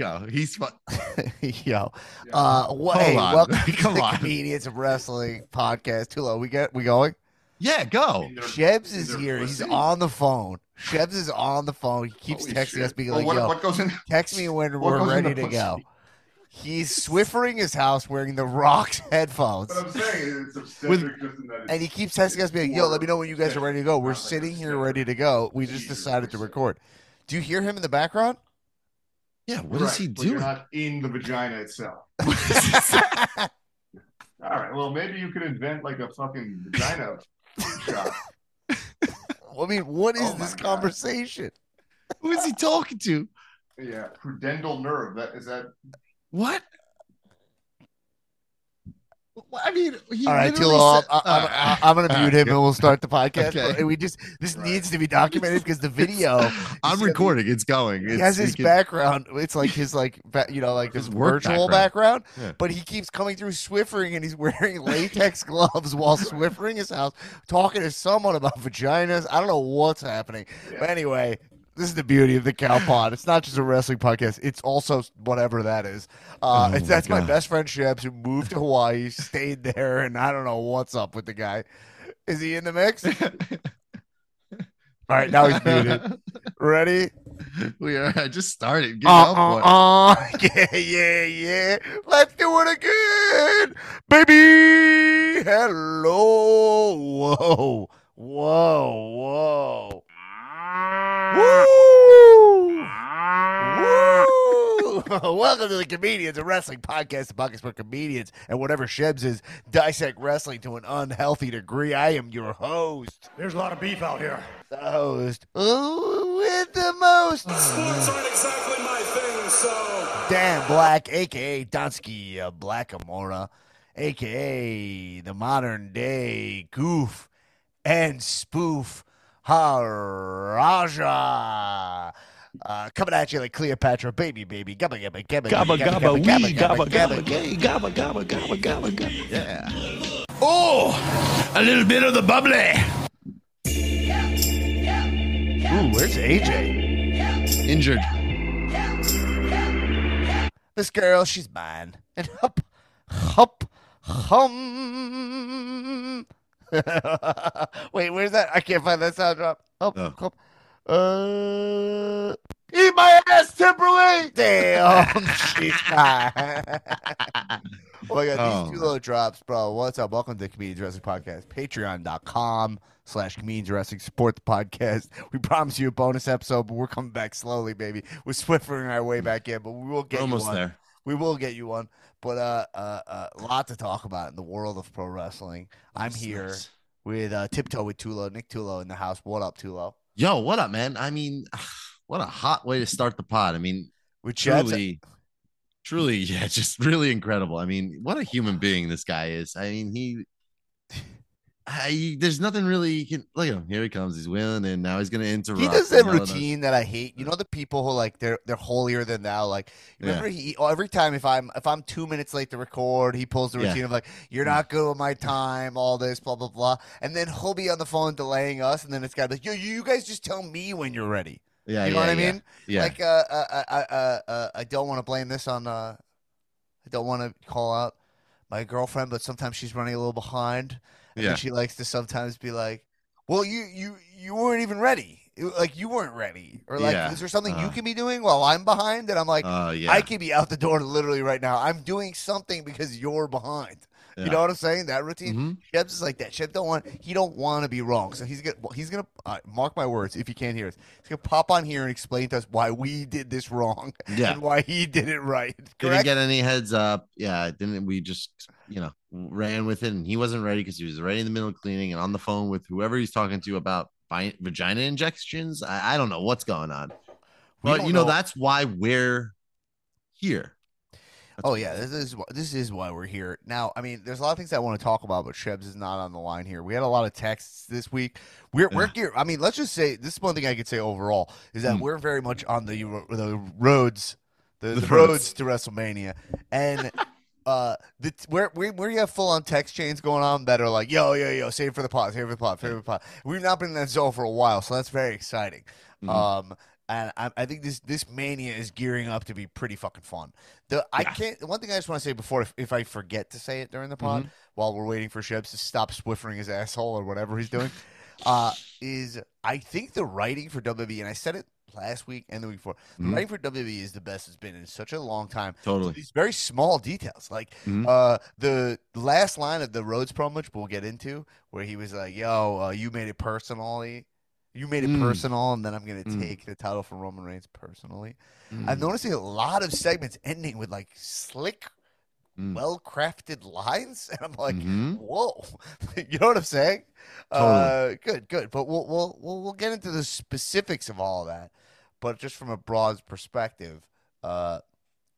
Go. He's fun. Yo, uh, what, Hold hey, on. welcome to Come the on. Comedians of Wrestling podcast. Tulo, we get we going? Yeah, go. Shebs is here. He's on the phone. Shebs is on the phone. He keeps Holy texting shit. us, being Well, like, what, "Yo, what goes in? text me when what we're goes in ready the to go." pussy? He's swiffering his house wearing the Rocks headphones. But I'm saying it's obstetric With- just in that And he keeps texting us, being like, "Yo, let me know when you guys are ready to go. We're sitting here ready to go. We just decided to record." Do you hear him in the background? Yeah, what is Right, he but you're not in the vagina itself. All right. Well, maybe you could invent like a fucking vagina shot. I mean, what is Oh this God. conversation? Who is he talking to? Yeah, pudendal nerve. That is that. What? Well, I mean, he All right, literally Tilo, said- I'm, uh, I'm, All right. I'm, I'm gonna mute him and we'll start the podcast. Okay. But we just this Right. needs to be documented because the video. I'm see- recording. It's going. He has we his can- background. It's like his like you know like His this work virtual background, Yeah. but he keeps coming through Swiffering and he's wearing latex gloves while Swiffering his house, talking to someone about vaginas. I don't know what's happening, Yeah. but anyway. This is the beauty of the Cow Pod. It's not just a wrestling podcast. It's also whatever that is. Uh, Oh my that's my best friend Shebs who moved to Hawaii, stayed there, and I don't know what's up with the guy. Is he in the mix? All right, now he's muted. Ready? we are. I just started. Get Uh, uh, uh. Yeah, yeah, yeah. Let's do it again, baby. Hello. Whoa, whoa, whoa. Woo! Woo! Welcome to the Comedians of Wrestling Podcast, the podcast for comedians and whatever Shebs is dissect wrestling to an unhealthy degree. I am your host, There's a lot of beef out here. the host ooh, with the most. Sports aren't exactly my thing, so Dan Black, aka Donsky uh, Black Amora, aka the modern day goof and spoof Haraja. Uh, coming at you like Cleopatra, baby, baby, gabba, gabba, gabba, Gabba gabba wee gabba gabba gabba. gay gabba gabba gabba gabba gabba. Yeah. Oh, a little bit of the bubbly. Ooh, where's AJ? Injured. This girl, she's mine. And hup, hup, hum. Wait, where's that? I can't find that sound drop. Hup, Oh. hup. Uh, eat my ass, Timberlake. Damn, she's mine. oh my god, Oh, these two little drops, bro. What's up? Welcome to the Comedians Wrestling Podcast. Patreon.com slash Comedians Wrestling. Support the podcast. We promise you a bonus episode, but we're coming back slowly, baby. We're swiftering our way back in, but we will We're get you almost there. We will get you one, but uh, uh, uh, a lot to talk about in the world of pro wrestling. I'm That's here nice. with uh, Tiptoe with Tulo, Nick Tulo in the house. What up, Tulo? Yo, what up, man? I mean, what a hot way to start the pod. I mean, With truly, truly, yeah, just really incredible. I mean, what a human being this guy is. I mean, he, I, there's nothing really you can look at him. Here he comes. He's winning, and now he's gonna interrupt. he does that routine that I hate. You know the people who like they're they're holier than thou. Like Yeah. remember he oh, every time if I'm if I'm two minutes late to record, he pulls the Yeah. routine of like you're not good with my time, all this blah blah blah, and then he'll be on the phone delaying us, and then it's got like yo you guys just tell me when you're ready. Yeah, You know yeah, what I mean? Yeah, Like, uh, uh, uh, uh, uh, uh, I don't want to blame this on. Uh, I don't want to call out my girlfriend, but sometimes she's running a little behind, yeah. she likes to sometimes be like, "Well, you you you weren't even ready. It- Like you weren't ready, or like, Yeah. is there something you Uh. can be doing while I'm behind?" And I'm like, Uh, yeah. "I could be out the door literally right now. I'm doing something because you're behind." yeah. You know what I'm saying? That routine. Mhm. Sheb's is like that. Sheb don't want. He don't want to be wrong. So he's gonna. He's gonna uh, mark my words. If you can't hear us, he's gonna pop on here and explain to us why we did this wrong Yeah. and why he did it right. Didn't get any heads up. Yeah, didn't we just you know ran with it and he wasn't ready because he was right in the middle of cleaning and on the phone with whoever he's talking to about vi- vagina injections. I, I don't know what's going on, but you know, know. that's why we're here. oh yeah, this is this is why we're here. Now, I mean, there's a lot of things I want to talk about, but Shebs is not on the line here. We had a lot of texts this week. We're we're gear. I mean, let's just say this is one thing I could say overall is that Hmm. we're very much on the the roads, the, The the roads. roads. to WrestleMania, and. Uh, the where where where you have full on text chains going on that are like yo yo yo save for the pod save for the pod save for the pod. We've not been in that zone for a while, so that's very exciting. Mhm. Um, and I, I think this this mania is gearing up to be pretty fucking fun. The I can't. One thing I just want to say before, if, if I forget to say it during the pod, while we're waiting for Shebs to stop swiffering his asshole or whatever he's doing, uh, is I think the writing for WWE, and I said it last week and the week before, the Mhm. writing for WWE is the best it's been in such a long time. Totally. These very small details, like Mhm. uh, the last line of the Rhodes promo, which we'll get into, where he was like, "Yo, uh, you made it personally." You made it Mm. personal, and then I'm going to Mm. take the title from Roman Reigns personally. Mm. I'm noticing a lot of segments ending with like slick, Mm. well crafted lines, and I'm like, Mhm. whoa, you know what I'm saying? Uh, good, good. But we'll we'll we'll we'll get into the specifics of all that. But just from a broad perspective, uh,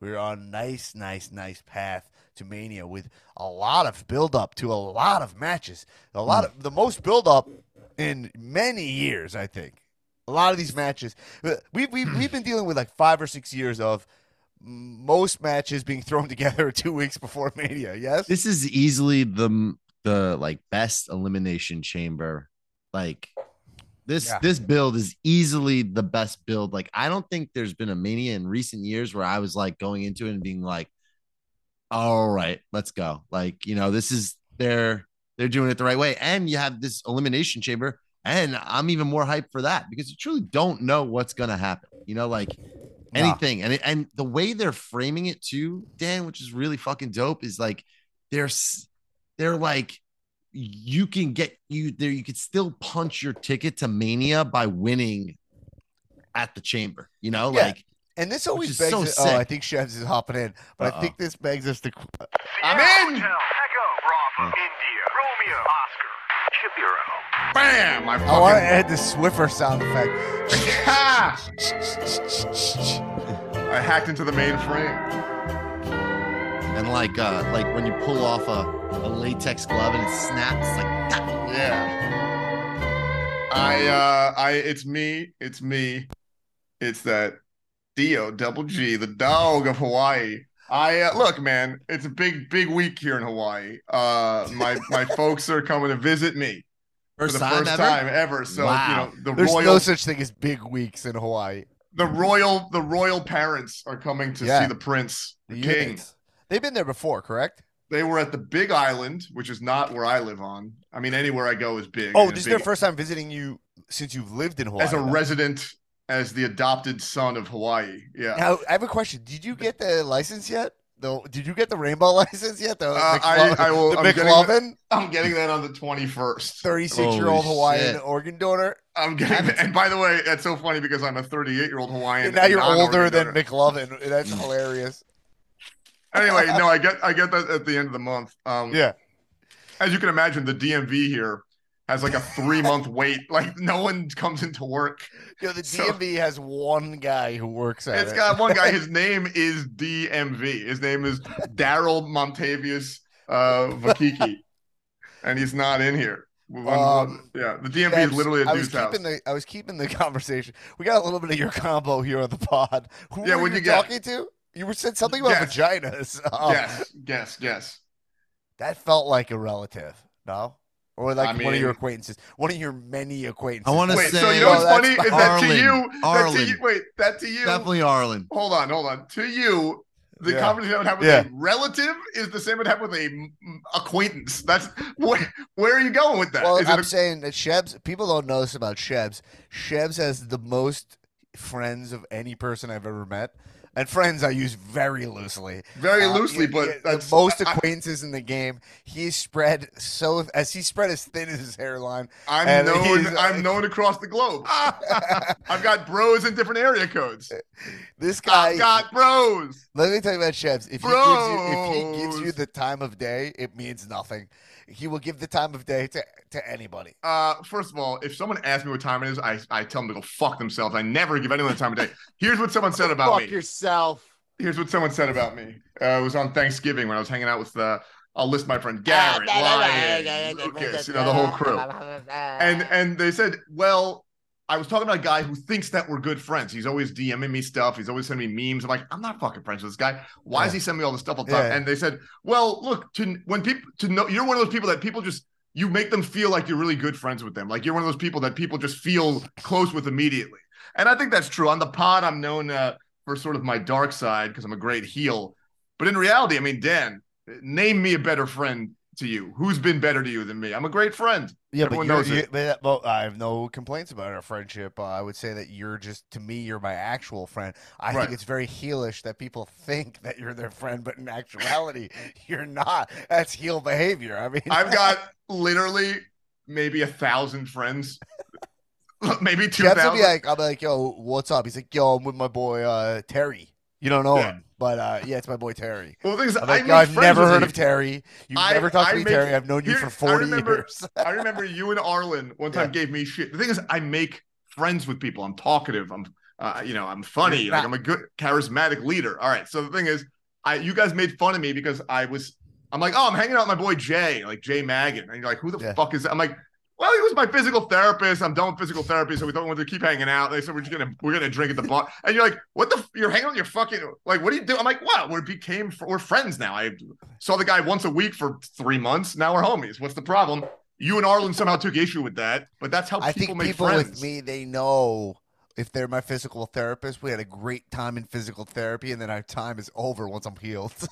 we're on a nice, nice, nice path to Mania with a lot of build up to a lot of matches. A lot of the most build up in many years, I think. A lot of these matches, uh, we we we've been dealing with like five or six years of most matches being thrown together two weeks before Mania. Yes, This is easily the the like best elimination chamber. Like this Yeah. this build is easily the best build. Like I don't think there's been a mania in recent years where I was like going into it and being like, all right, let's go. Like, you know, this is they're they're doing it the right way. And you have this elimination chamber. And I'm even more hyped for that because you truly don't know what's gonna happen. You know, like anything. And it, and the way they're framing it too, Dan, which is really fucking dope, is like they're they're like you can get you there. You could still punch your ticket to Mania by winning at the chamber. You know, Yeah. like And this always begs. so it- oh, I think Shebs is hopping in, but I Uh-oh. think this begs us to. I'm in. Echo, Bravo, India, Romeo, Oscar, Shapiro. Bam! Oh, I I want to add the Swiffer sound effect. I hacked into the main frame. And like uh like when you pull off a, a latex glove and it snaps like that. Yeah. I uh I it's me, it's me. It's that Dio double G, the dog of Hawaii. I uh, look, man, it's a big big week here in Hawaii. Uh my my folks are coming to visit me First for the time first ever. time ever. So, Wow. you know, the There's royal no such thing as big weeks in Hawaii. the royal the royal parents are coming to Yeah. see the prince, the, The king. units. They've been there before, correct? They were at the Big Island, which is not where I live on. I mean, anywhere I go is big. Oh, this is big- their first time visiting you since you've lived in Hawaii. as a then. resident, as the adopted son of Hawaii. Yeah. Now, I have a question. Did you get the license yet? No. Did you get the rainbow license yet? The, Uh, McLo- I- I will- the I'm getting McLovin, I'm getting that on the 21st. 36 year old Hawaiian shit. organ donor. I'm getting that. And by the way, that's so funny because I'm a 38 year old Hawaiian. And now you're older than donor. McLovin. That's hilarious. Anyway, no, I get I get that at the end of the month. Um, Yeah. As you can imagine, the DMV here has like a three month wait. Like no one comes into work. Yo, the So- DMV has one guy who works at It's it. got one guy. His name is DMV. His name is Daryl Montavious uh, Vakiki, and he's not in here. One- one- Um, yeah, the DMV Babs, is literally a I was dude's house. the I was keeping the conversation. We got a little bit of your combo here on the pod. Who Yeah, were what'd you you get? talking to? You were said something about Yes. vaginas. Um, Yes, yes, yes. That felt like a relative, no? Or like I one of your acquaintances, one of your many acquaintances. I wanna Wait, say- so you know what's Oh, funny is that to Arlen. you, that to Arlen. you, wait, that to you. Definitely Arlen. Hold on, hold on. To you, the Yeah. conversation I would have with Yeah. a relative is the same I'd have with a acquaintance. That's where, where are you going with that? Well, Is I'm a- saying that Shebs, people don't know this about Shebs. Shebs has the most friends of any person I've ever met. And friends I use very loosely. very Uh, loosely, yeah, but the most I- acquaintances in the game. He's spread so as he's spread as thin as his hairline. I'm known. I'm known across the globe. I've got bros in different area codes. This guy, I've got bros. let me tell you about Shebs. If he gives you, if he gives you the time of day, it means nothing. He will give the time of day to to anybody. Uh, first of all, if someone asks me what time it is, I, I tell them to go fuck themselves. I never give anyone the time of day. Here's what someone said about Fuck me. yourself. Here's what someone said about me. Uh, it was on Thanksgiving when I was hanging out with the. I'll list my friend Garrett, Ryan, Lucas, you know the whole crew. And and they said, well, I was talking about a guy who thinks that we're good friends. He's always DMing me stuff. He's always sending me memes. I'm like, I'm not fucking friends with this guy. Why Yeah. he sending me all this stuff all the time? Yeah. And they said, well, look, to when people to know you're one of those people that people just you make them feel like you're really good friends with them. Like you're one of those people that people just feel close with immediately. And I think that's true. On the pod, I'm known uh, for sort of my dark side because I'm a great heel. But in reality, I mean, Dan, name me a better friend to you. Who's been better to you than me? I'm a great friend. Yeah, Everyone but, you're, you, it. but well, I have no complaints about our friendship. Uh, I would say that you're just to me, you're my actual friend. I Right. think it's very heelish that people think that you're their friend, but in actuality, you're not. That's heel behavior. I mean, I've got literally maybe a thousand friends, maybe two thousand. like, I'll be like, yo, what's up? He's like, yo, I'm with my boy uh, Terry. You don't know Yeah. him, but uh, yeah, it's my boy Terry. well, the thing is, I'm like, I have never heard you. of Terry. You've I- never talked I to me, make- Terry. I've known you for I 40 remember- years. I remember you and Arlen one time gave me shit. The thing is, I make friends with people. I'm talkative. I'm, uh, you know, I'm funny. You're Like I'm a good, charismatic leader. All right. So the thing is, I you guys made fun of me because I was. I'm like, oh, I'm hanging out with my boy Jay, like Jay Maggin, and you're like, who the Yeah. fuck is that? I'm like. Well, he was my physical therapist. I'm done with physical therapy, so we don't want to keep hanging out. They said we're just gonna we're gonna drink at the bar, and you're like, "What the? F- you're hanging out with your fucking like? What do you do?" I'm like, "Wow, we became we're friends now. I saw the guy once a week for three months. Now we're homies. What's the problem? You and Arlen somehow took issue with that, but that's how I people think make people friends. with me, they know if they're my physical therapist. We had a great time in physical therapy, and then our time is over once I'm healed.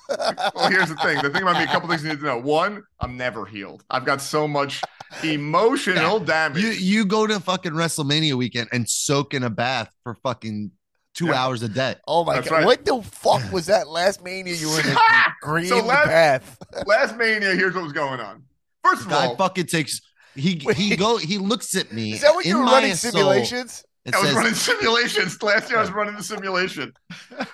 Well, here's the thing. The thing about me, a couple things you need to know. One, I'm never healed. I've got so much emotional damage. You you go to fucking WrestleMania weekend and soak in a bath for fucking two Yeah. hours a day. oh my That's god, right. what the fuck was that last mania you were in? The green So last- bath. Last mania, here's what was going on. First of all, Guy all, fucking takes he he go he looks at me. Is that what you were my running soul, simulations? It I was running simulations. Last year, I was running the simulation. a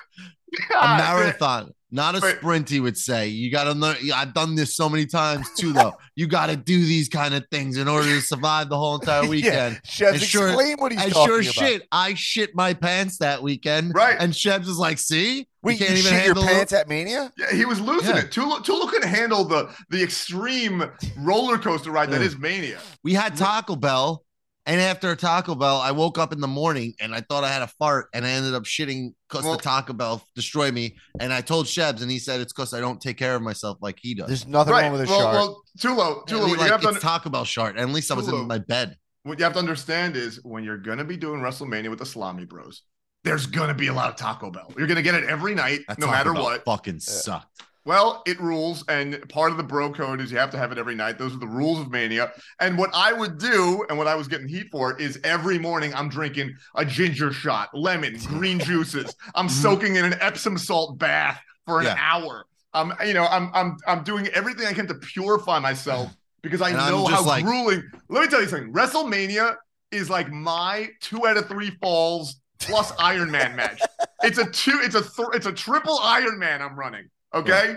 marathon, not a Wait. sprint. He would say, "You got to learn." I've done this so many times too, though. You got to do these kind of things in order to survive the whole entire weekend. Yeah, Shebs, And sure- explain what he's and talking sure about. shit, I shit my pants that weekend. Right. And Shebs is like, "See, we you, can't even shit your handle it." pants at Mania? Yeah, he was losing Yeah. it. Tulo, Tulo couldn't handle the the extreme roller coaster ride that Yeah. is Mania. We had Taco Bell, and after Taco Bell, I woke up in the morning and I thought I had a fart, and I ended up shitting because Well- the Taco Bell destroyed me. And I told Shebs, and he said it's because I don't take care of myself like he does. There's nothing right. wong with a well, shark. well, Tulo, I Tulo, mean, what, like, you have to, it's Taco Bell shart. And at least I was Tulo. in my bed. what you have to understand is when you're gonna be doing WrestleMania with the Salami Bros, there's gonna be a lot of Taco Bell. You're gonna get it every night, That no Taco matter Bell what. fucking sucked. Well, it rules, and part of the bro code is you have to have it every night. Those are the rules of Mania. And what I would do, and what I was getting heat for, is every morning I'm drinking a ginger shot, lemon, green juices. I'm mm-hmm. soaking in an Epsom salt bath for an Yeah. hour. I'm, you know, I'm, I'm, I'm doing everything I can to purify myself because I And know how like- grueling. Let me tell you something. WrestleMania is like my two out of three falls plus Iron Man match. It's a two. It's a th- it's a triple Iron Man I'm running. Okay,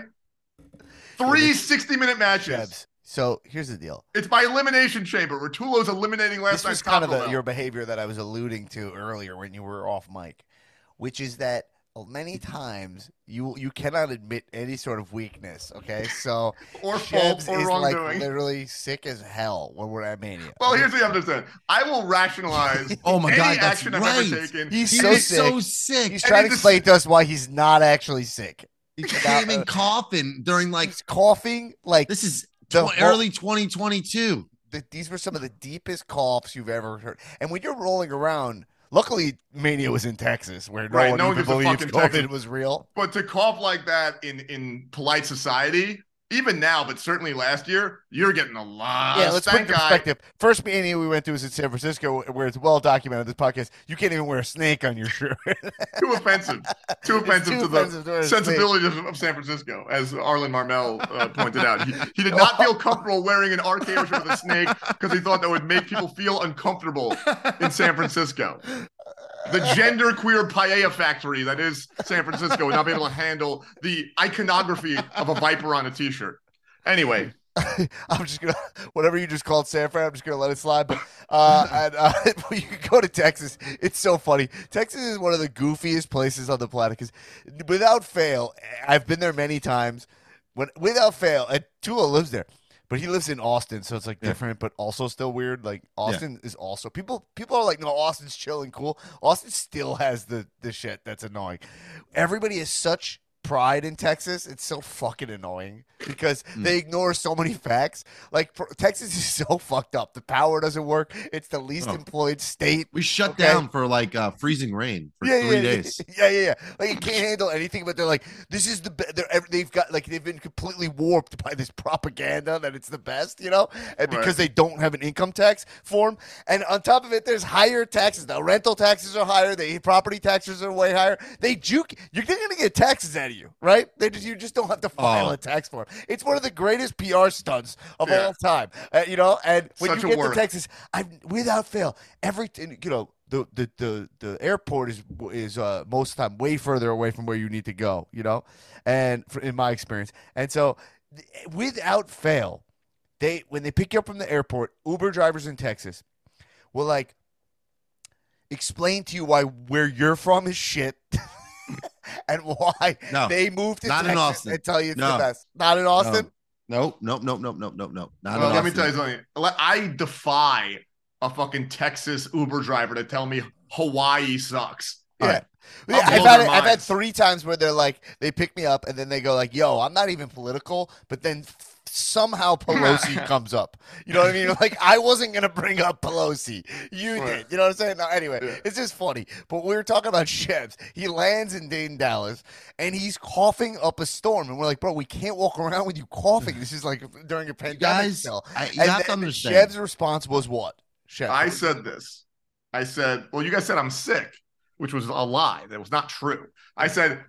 three 60 minute matches. Shebs. So here's the deal. It's my elimination chamber where Tulo's eliminating last this was night's kind of Taco the, Bell. your behavior that I was alluding to earlier when you were off mic, which is that many times you you cannot admit any sort of weakness. Okay, so or fault or is like wrongdoing. literally sick as hell when we're at Mania. well, here's what you have to understand. I will rationalize Oh my any God, that's action I've right. ever taken. He's He so sick. so sick. He's And trying he to just- explain to us why he's not actually sick. He came in uh, coughing during like he's coughing like this is the tw- whole- early 2022. th- these were some of the deepest coughs you've ever heard. And when you're rolling around, luckily Mania was in Texas, where no Right, one no one even gives a believes fucking COVID Texas. was real. But to cough like that in in polite society, even now, but certainly last year, you're getting a lot. yeah, let's put it stank in eye. perspective. First meeting we went to was in San Francisco, where it's well documented. This podcast, you can't even wear a snake on your shirt. Too offensive. Too offensive too to offensive the snake. sensibilities of, of San Francisco, as Arlen Marmel uh, pointed out. He, he did not feel comfortable wearing an RKO shirt with a snake because he thought that would make people feel uncomfortable in San Francisco. The gender queer paella factory that is San Francisco would not be able to handle the iconography of a viper on a t-shirt. Anyway, I'm just gonna whatever you just called San Fran. I'm just gonna let it slide. But uh, and, uh, you can go to Texas, it's so funny. Texas is one of the goofiest places on the planet because, without fail, I've been there many times. When without fail, and Tulo lives there, but he lives in Austin, so it's like Yeah. different, but also still weird. Like Austin is also people. People are like, no, Austin's chill and cool. Austin still has the the shit that's annoying. Everybody is such pride in Texas. It's so fucking annoying because Mm. they ignore so many facts. Like for, Texas is so fucked up. The power doesn't work. It's the least Oh. employed state. We shut Okay. down for like uh, freezing rain for yeah, three yeah, days. Yeah, yeah, yeah. Like it can't handle anything. But they're like, this is the be- they're they've got like they've been completely warped by this propaganda that it's the best, you know, and because Right. they don't have an income tax form, and on top of it, there's higher taxes. The rental taxes are higher. The property taxes are way higher. They juke. You're going to get taxes out of you, right? They just, you just don't have to file Oh. a tax form. It's one of the greatest PR stunts of Yeah. all time. Uh, you know, and when Such you get work. to Texas, I without fail, everything you know. The, the, the, the airport is is uh, most of the time way further away from where you need to go, you know, and for, in my experience, and so without fail, they when they pick you up from the airport, Uber drivers in Texas will like explain to you why where you're from is shit, and why No, they moved to not in Austin. and tell you it's No. the best. Not in Austin. Nope, nope, nope, nope, nope, nope, nope. Not Well, in let me tell you something. I defy a fucking Texas Uber driver to tell me Hawaii sucks. Yeah. Alright. Yeah, I'll I've had I've had three times where they're like they pick me up and then they go like, "Yo, I'm not even political," but then f- somehow Pelosi comes up. You know what I mean? Like I wasn't gonna bring up Pelosi, you Right. did. You know what I'm saying? No, anyway, Yeah. it's just funny. But we were talking about Shebs. He lands in Dayton, Dallas, and he's coughing up a storm, and we're like, "Bro, we can't walk around with you coughing. This is like during a pandemic." guys, still. I, you And have to understand. Chev's response was what? Chef, I said this. I said, well, you guys said I'm sick, which was a lie. That was not true. I said,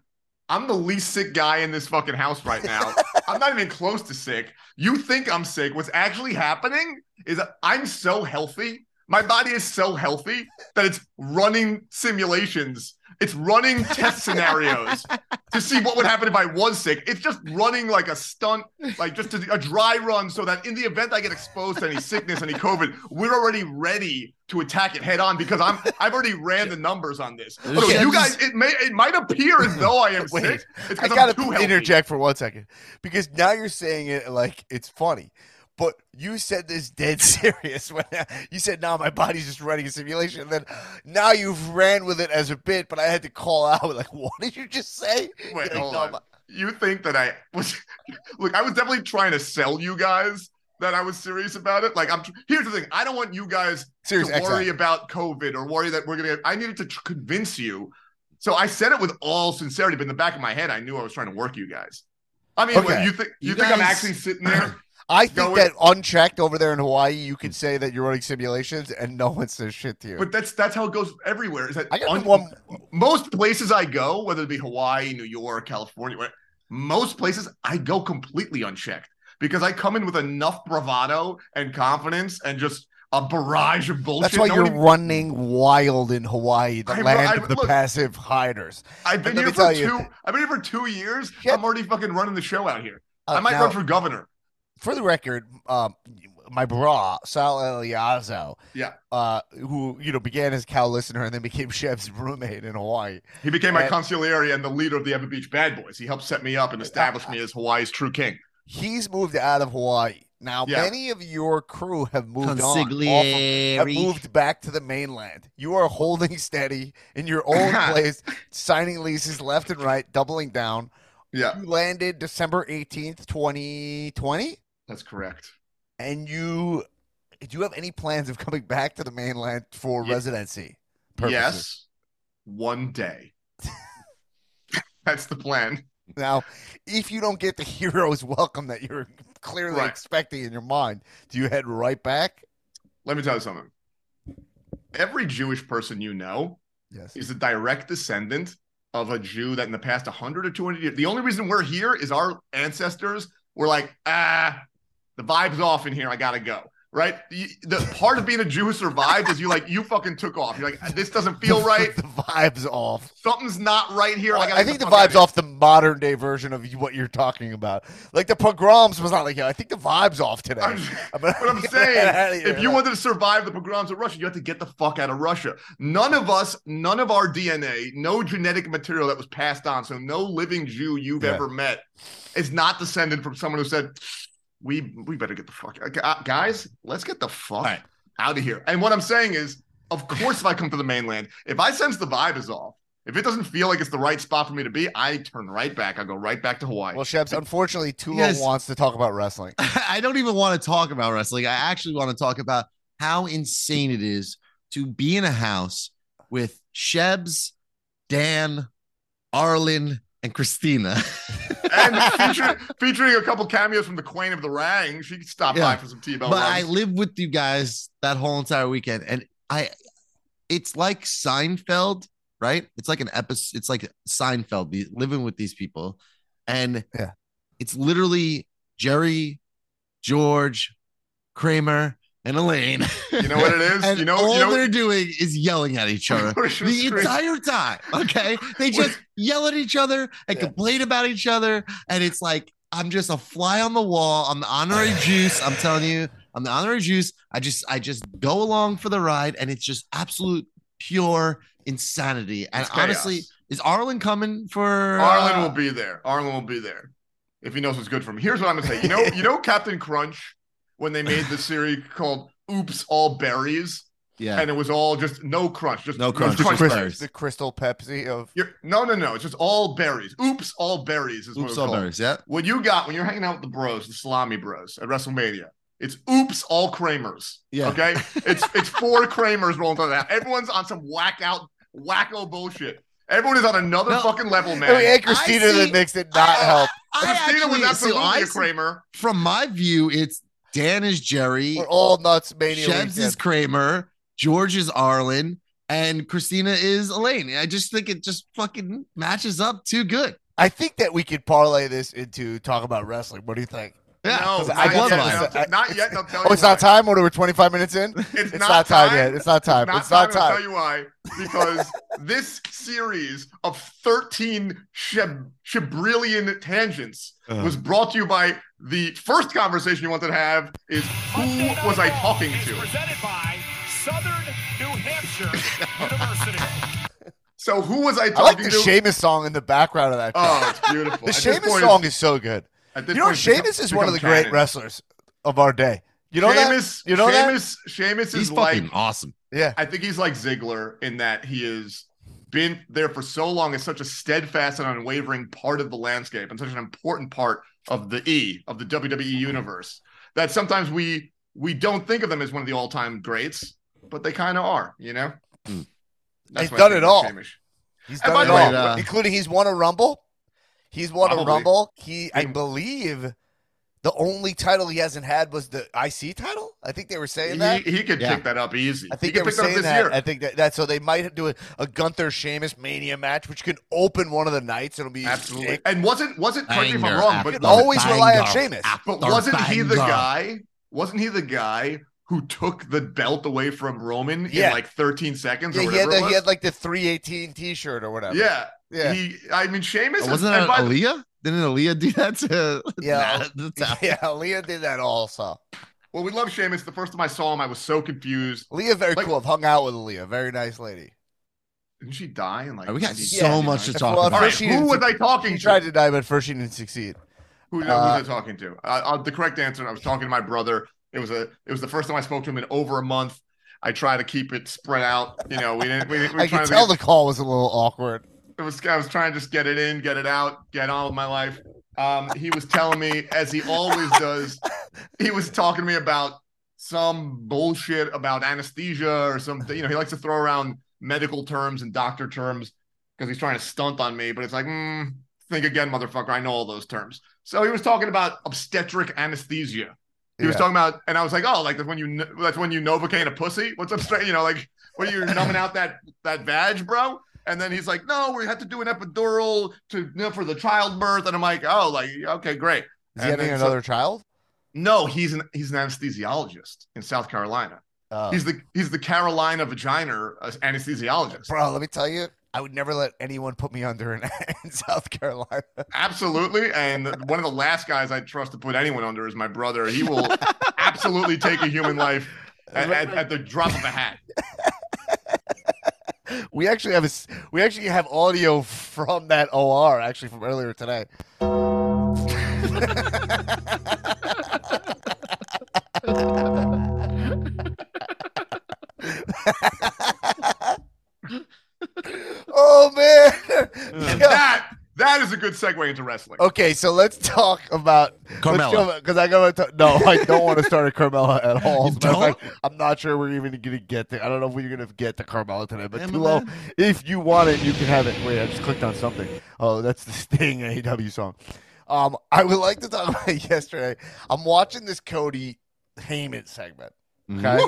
I'm the least sick guy in this fucking house right now. I'm not even close to sick. You think I'm sick. What's actually happening is I'm so healthy. My body is so healthy that it's running simulations. It's running test scenarios to see what would happen if I was sick. It's just running like a stunt, like just a, a dry run, so that in the event I get exposed to any sickness, any COVID, we're already ready to attack it head on because I'm I've already ran the numbers on this. So Okay. you guys, it may it might appear as though I am Wait, sick. It's I gotta interject for one second because now you're saying it like it's funny, but you said this dead serious when you said, "Now my body's just running a simulation." And then now you've ran with it as a bit, but I had to call out like, "What did you just say?" Wait, Like, hold no, on. my- You think that I was? Look, I was definitely trying to sell you guys that I was serious about it. Like I'm. Here's the thing: I don't want you guys Serious to worry about COVID or worry that we're gonna. I needed to tr- convince you. So I said it with all sincerity, but in the back of my head, I knew I was trying to work you guys. I mean, Okay. you think you, You think I'm actually sitting there? I think Going- that unchecked over there in Hawaii, you can say that you're running simulations and no one says shit to you. But that's that's how it goes everywhere. Is that un- one. most places I go, whether it be Hawaii, New York, California, where- most places I go completely unchecked because I come in with enough bravado and confidence and just a barrage of bullshit. That's why No you're even- running wild in Hawaii, the I- land I- of the look- passive hiders. I've been here for tell you- two. I've been here for two years. Shit. I'm already fucking running the show out here. Uh, I might now- run for governor. For the record, um, my bra, Sal Eliazo, Yeah. uh, who you know began as Cal listener and then became Chef's roommate in Hawaii. He became my And- consigliere and the leader of the Ewa Beach Bad Boys. He helped set me up and establish me as Hawaii's true king. He's moved out of Hawaii. Now, Yeah. many of your crew have moved on, off of- have moved back to the mainland. You are holding steady in your own place, signing leases left and right, doubling down. Yeah, You landed December eighteenth, twenty twenty, that's correct. and you. Do you have any plans of coming back to the mainland for Ye- residency? purposes? Yes, one day. that's the plan. Now, if you don't get the hero's welcome that you're clearly Right. expecting in your mind, do you head right back? Let me tell you something. Every Jewish person you know Yes. is a direct descendant of a Jew that in the past 100 or 200 years, the only reason we're here is our ancestors were like, ah, the vibe's off in here. I got to go. Right. The part of being a Jew who survived is you like, you fucking took off. You're like, this doesn't feel right. the vibe's off. Something's not right here. Well, I, I think the out vibe's off the modern day version of what you're talking about. Like the pogroms was not like, I think the vibe's off today. I'm, but I'm saying, if you wanted to survive the pogroms of Russia, you had to get the fuck out of Russia. None of us, none of our DNA, no genetic material that was passed on. So no living Jew you've Yeah. ever met is not descended from someone who said, "We we better get the fuck uh, guys. Let's get the fuck out of here." And what I'm saying is, of course, if I come to the mainland, if I sense the vibe is off, If it doesn't feel like it's the right spot for me to be, I turn right back. I go right back to Hawaii. Well, Shebs, unfortunately, Tulo Yes. wants to talk about wrestling. I don't even want to talk about wrestling. I actually want to talk about how insane it is to be in a house with Shebs, Dan, Arlen, and Christina. and featuring, featuring a couple cameos from the Queen of the Rang. She stopped Yeah. by for some T-bell but I runs. lived with you guys that whole entire weekend, and I, it's like Seinfeld, right? It's like an episode. It's like Seinfeld, the, living with these people, and Yeah. it's literally Jerry, George, Kramer, and Elaine. You know what it is? and You know- all you know- they're doing is yelling at each other the entire time. Okay, they just yell at each other and Yeah. complain about each other, and it's like I'm just a fly on the wall. I'm the honorary juice. I'm telling you, I'm the honorary juice. I just I just go along for the ride, and it's just absolute pure insanity. And honestly, is Arlen coming for Arlen uh, will be there. Arlen will be there if he knows what's good for him. Here's what I'm gonna say. You know, you know, Captain Crunch when they made the series called "Oops, All Berries," Yeah, and it was all just no crunch, just No just crunch, the, just Crys- the Crystal Pepsi of You're, no, no, no. It's just all berries. Oops, all berries is what Oops, it's all called. berries. Yeah, What you got when you're hanging out with the bros, the salami bros at WrestleMania? It's oops, all Kramers. Yeah. Okay. It's it's four Kramers rolling through that. Everyone's on some whack out, wacko bullshit. Everyone is on another No. fucking level, man. I mean, and Christina I in the see- not I- help. I Christina was actually- so absolutely I a see- Kramer. From my view, it's Dan is Jerry, We're all nuts, mania. Shebs is Kramer, George is Arlen, and Christina is Elaine. I just think it just fucking matches up too good. I think that we could parlay this into talk about wrestling. What do you think? Yeah, no, 'cause not I love yet. mine. No, Not yet. I'll tell Oh, you it's not why. time. What are we? Twenty five minutes in. It's, It's not time yet. It's not time. It's not time. I'll tell you why. Because this series of 13 shib- shibrillion tangents Uh-huh. was brought to you by the first conversation you wanted to have is who was I talking to? Presented by Southern New Hampshire University. So who was I talking I like talking the to? Sheamus song in the background of that. oh, it's beautiful. the At this point, song it's- is so good. At this You know, point, it's become- is one of the become great wrestlers of our day. You know that? Sheamus, You know that? Sheamus, Sheamus he's is like fucking awesome. Yeah. I think he's like Ziggler in that he has been there for so long as such a steadfast and unwavering part of the landscape and such an important part of the E of the WWE universe that sometimes we we don't think of them as one of the all-time greats, but they kind of are, you know. Mm. That's He's done it all. Sheamus. He's done it the way, all, uh, including he's won a Rumble. He's won a Rumble. He, I believe, the only title he hasn't had was the IC title. I think they were saying He, that. he could Yeah. pick that up easy. I he think they could were pick that up saying this that. year. I think that, that so they might do a, a Gunther Sheamus Mania match, which could open one of the nights. It'll be Absolutely. sick. And wasn't wasn't correct me if I'm wrong, but can always rely on banger Sheamus. after But wasn't he the guy? Wasn't he the guy who took the belt away from Roman Yeah. in like 13 seconds or Yeah, he whatever had, it the, was? he had like the 318 T-shirt or whatever. yeah, yeah, He, I mean, Sheamus. Wasn't and that by the- Aaliyah? Didn't Aaliyah do that to Yeah. The time? yeah. Leah did that also. Well, we love Sheamus. The first time I saw him, I was so confused. Leah, very Like- cool. I've hung out with Leah. Very nice lady. Didn't she die? In like oh, We got so Yeah. much to talk at All about. right, first she who was I talking to? She to? tried to die, but first she didn't succeed. Who, who Uh, was I talking to? Uh, uh, the correct answer. I was talking to my brother. It was a. It was the first time I spoke to him in over a month. I try to keep it spread out. You know, we didn't. We, we I tried could to tell get- the call was a little awkward. It was I was trying to just get it in, get it out, get on with my life. Um, he was telling me, as he always does, he was talking to me about some bullshit about anesthesia or something. You know, he likes to throw around medical terms and doctor terms because he's trying to stunt on me. But it's like, mm, think again, motherfucker. I know all those terms. So he was talking about obstetric anesthesia. He was talking about, and I was like, oh, like that's when you that's when you novocaine a pussy. What's up, straight? You know, like what are you numbing out that that vag, bro? And then he's like, no, we had to do an epidural to you know, for the childbirth. And I'm like, oh, like okay, great. Is he having then so- another child? No, he's an he's an anesthesiologist in South Carolina. Oh. He's the he's the Carolina vagina uh, anesthesiologist. Bro, let me tell you, I would never let anyone put me under in, in South Carolina. Absolutely. And one of the last guys I trust to put anyone under is my brother. He will absolutely take a human life at, at, at the drop of a hat. we actually have a, we actually have audio from that OR actually from earlier today. oh man. That that is a good segue into wrestling. Okay, so let's talk about Carmella. Because I gotta no, I don't want to start at Carmella at all. You As a matter of don't? fact, I'm not sure we're even gonna get to. I don't know if we're gonna get to Carmella today, but Tulo, if you want it, you can have it. Wait, I just clicked on something. Oh, that's the Sting AEW song. Um, I would like to talk about yesterday. I'm watching this Cody Heyman segment. Mhm. Okay,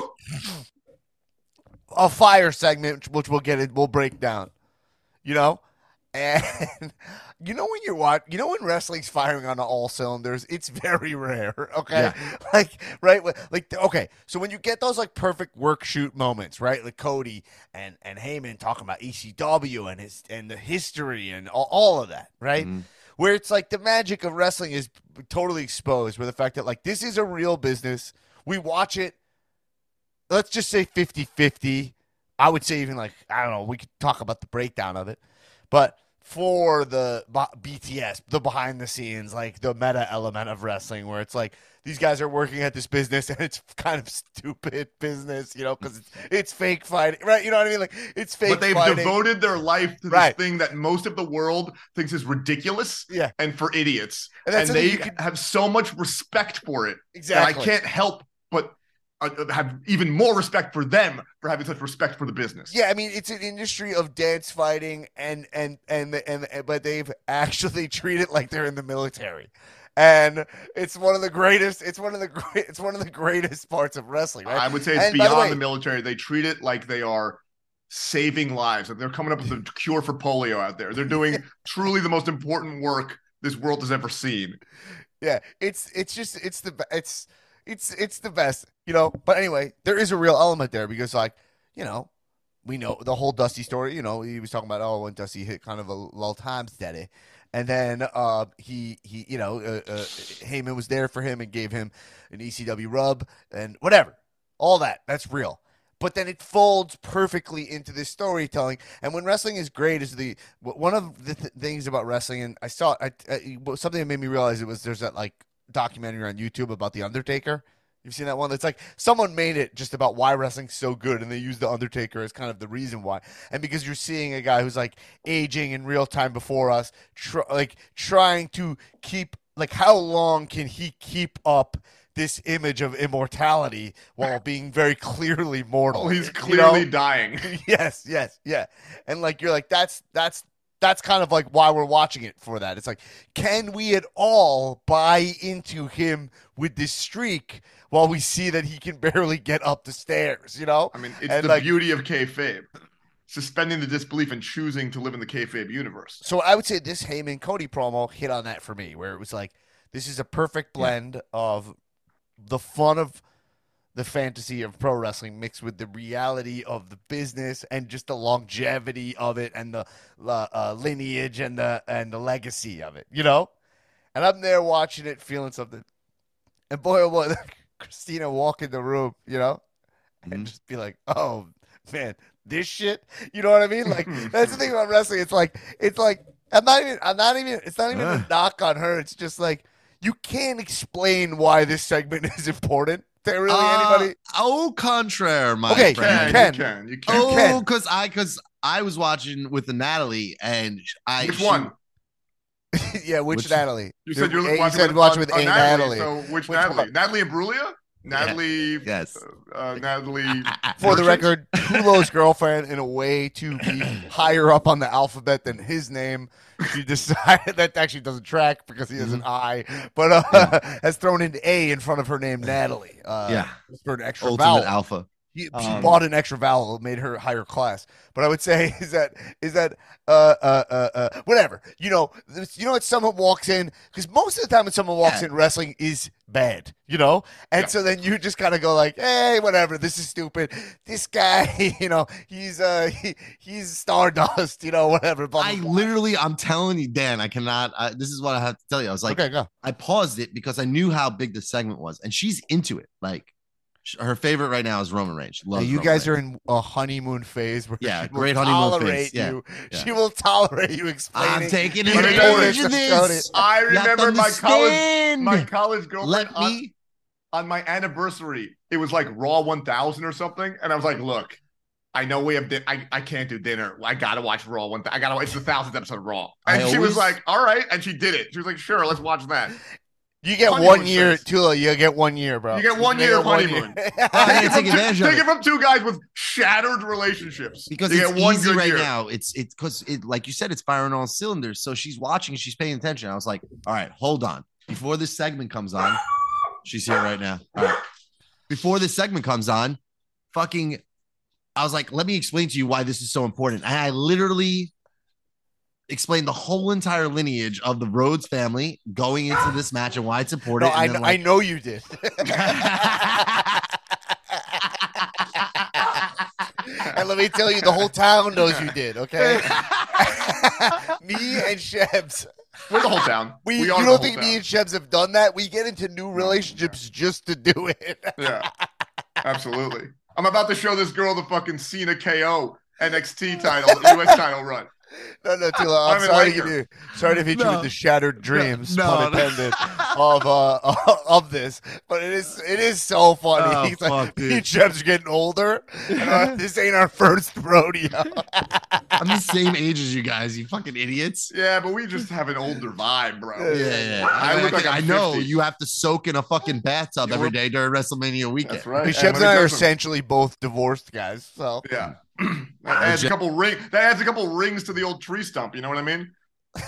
a fire segment, which we'll get it. We'll break down. You know, and you know when you're watching, you know when wrestling's firing on all cylinders, it's very rare. Okay, like right, like okay. So when you get those like perfect work shoot moments, right, like Cody and and Heyman talking about ECW and his and the history and all, all of that, right? Mhm. Where it's like the magic of wrestling is totally exposed, with the fact that like this is a real business. We watch it. Let's just say 50-50. I would say even like I don't know. We could talk about the breakdown of it, but for the B- BTS, the behind the scenes, like the meta element of wrestling, where it's like these guys are working at this business and it's kind of stupid business, you know, because it's, it's fake fighting, right? You know what I mean? Like it's fake. But they've fighting. devoted their life to Right. this thing that most of the world thinks is ridiculous Yeah. and for idiots. And And, they can- have so much respect for it exactly. I can't help but Uh, uh, have even more respect for them for having such respect for the business. Yeah, I mean it's an industry of dance fighting, and and and and, and but they've actually treated it like they're in the military, and it's one of the greatest. It's one of the great. It's one of the greatest parts of wrestling. Right? I would say it's And by the beyond way- the, military. They treat it like they are saving lives. Like they're coming up with a cure for polio out there. They're doing truly the most important work this world has ever seen. Yeah, it's it's just it's the it's it's it's the best, you know. But anyway, there is a real element there because like you know we know the whole Dusty story. You know, he was talking about oh when Dusty hit kind of a lull time steady, and then uh he he you know uh, uh, Heyman was there for him and gave him an ECW rub and whatever, all that that's real. But then it folds perfectly into this storytelling. And when wrestling is great, is the one of the th- things about wrestling. And I saw I, I, something that made me realize it was there's that like documentary on YouTube about the Undertaker. You've seen that one? That's like someone made it just about why wrestling's so good, and they use the Undertaker as kind of the reason why. And because you're seeing a guy who's like aging in real time before us, tr- like trying to keep like how long can he keep up this image of immortality while being very clearly mortal? Oh, he's you know? clearly dying. yes, yes, yeah. And like you're like that's that's that's kind of like why we're watching it for that. It's like can we at all buy into him with this streak while we see that he can barely get up the stairs, you know? I mean, it's And, the like- beauty of kayfabe. Suspending the disbelief and choosing to live in the kayfabe universe. So I would say this Heyman Cody promo hit on that for me, where it was like, this is a perfect blend of the fun of the fantasy of pro wrestling mixed with the reality of the business and just the longevity of it and the uh, uh, lineage and the and the legacy of it, you know. And I'm there watching it, feeling something. And boy, oh boy, Christina walk in the room, you know, and Mhm. just be like, "Oh man, this shit." You know what I mean? Like that's the thing about wrestling. It's like it's like I'm not even I'm not even it's not even a knock on her. It's just like you can't explain why this segment is important to really Uh, anybody. Au contraire, my Okay, friend. you can, can. you can, you can. Oh, because I because I was watching with the Natalie and I Which she- one? yeah, which, Which- Natalie? You said you're you watching said with, watching on- with a Natalie. So which, Which Natalie? one? Natalie Imbruglia? Natalie. Yes. Uh, Natalie. For the record, Tulo's girlfriend, in a way to be higher up on the alphabet than his name, she decided that actually doesn't track because he has an I, but uh, has thrown an A in front of her name, Natalie. Uh, Yeah. for an extra ultimate vowel. alpha. He, she Um, bought an extra vowel, made her higher class. But I would say is that is that uh uh uh, uh whatever. You know, you know, when someone walks in because most of the time when someone walks Yeah. in, wrestling is bad. You know, and Yeah. so then you just kind of go like, hey, whatever. This is stupid. This guy, you know, he's uh he, he's stardust. You know, whatever. Blah, blah, I blah. literally, I'm telling you, Dan, I cannot. This is what I have to tell you. I was like, okay, go. I paused it because I knew how big the segment was, and she's into it. Like, her favorite right now is Roman Reigns. She Now, loves you Roman guys are in a honeymoon phase where Yeah, she great honeymoon phase. Yeah, you. yeah. She will tolerate you explaining. I'm taking Let me of this. I You have to remember my college my college girlfriend Let on, me. on my anniversary. It was like Raw 1000 or something, and I was like, "Look, I know we have. Di- I I can't do dinner. I gotta watch Raw. One. Th- I gotta. It's the thousandth episode of Raw, I and she was like, "All right," and she did it. She was like, "Sure, let's watch that." You get Honeymoon one year, phase. Tulo. You get one year, bro. You get one year of honeymoon. I gotta uh, take advantage of Take it. it from two guys with shattered relationships. because You it's get one easy good right year. now. It's it's because it like you said, it's firing on all cylinders. So she's watching, she's paying attention. I was like, all right, hold on. Before this segment comes on, she's here right now. All right. Before this segment comes on, fucking, I was like, let me explain to you why this is so important. And I literally explained the whole entire lineage of the Rhodes family going into this match and why it's important. No, I, and then, I know you did. and let me tell you, the whole town knows you did. Okay, me and Shebs. We're the whole town. We, We you don't whole think me and Shebs have done that? We get into new relationships just to do it. Yeah, absolutely. I'm about to show this girl the fucking Cena KO NXT title, US title run. No, no, Tila, I'm I'm sorry to give you, sorry to hit you with the shattered dreams, no, pun no. intended, of uh of this, but it is it is so funny. Oh, He's like, fuck, me dude. and Shebs are getting older. uh, this ain't our first rodeo. I'm the same age as you guys, you fucking idiots. Yeah, but we just have an older vibe, bro. Yeah, yeah, yeah. I I, look like I know 50. you have to soak in a fucking bathtub You every during WrestleMania weekend. That's right. I And Shebs and I are essentially both divorced guys. So Yeah. That adds a couple ring. That adds a couple rings to the old tree stump. You know what I mean?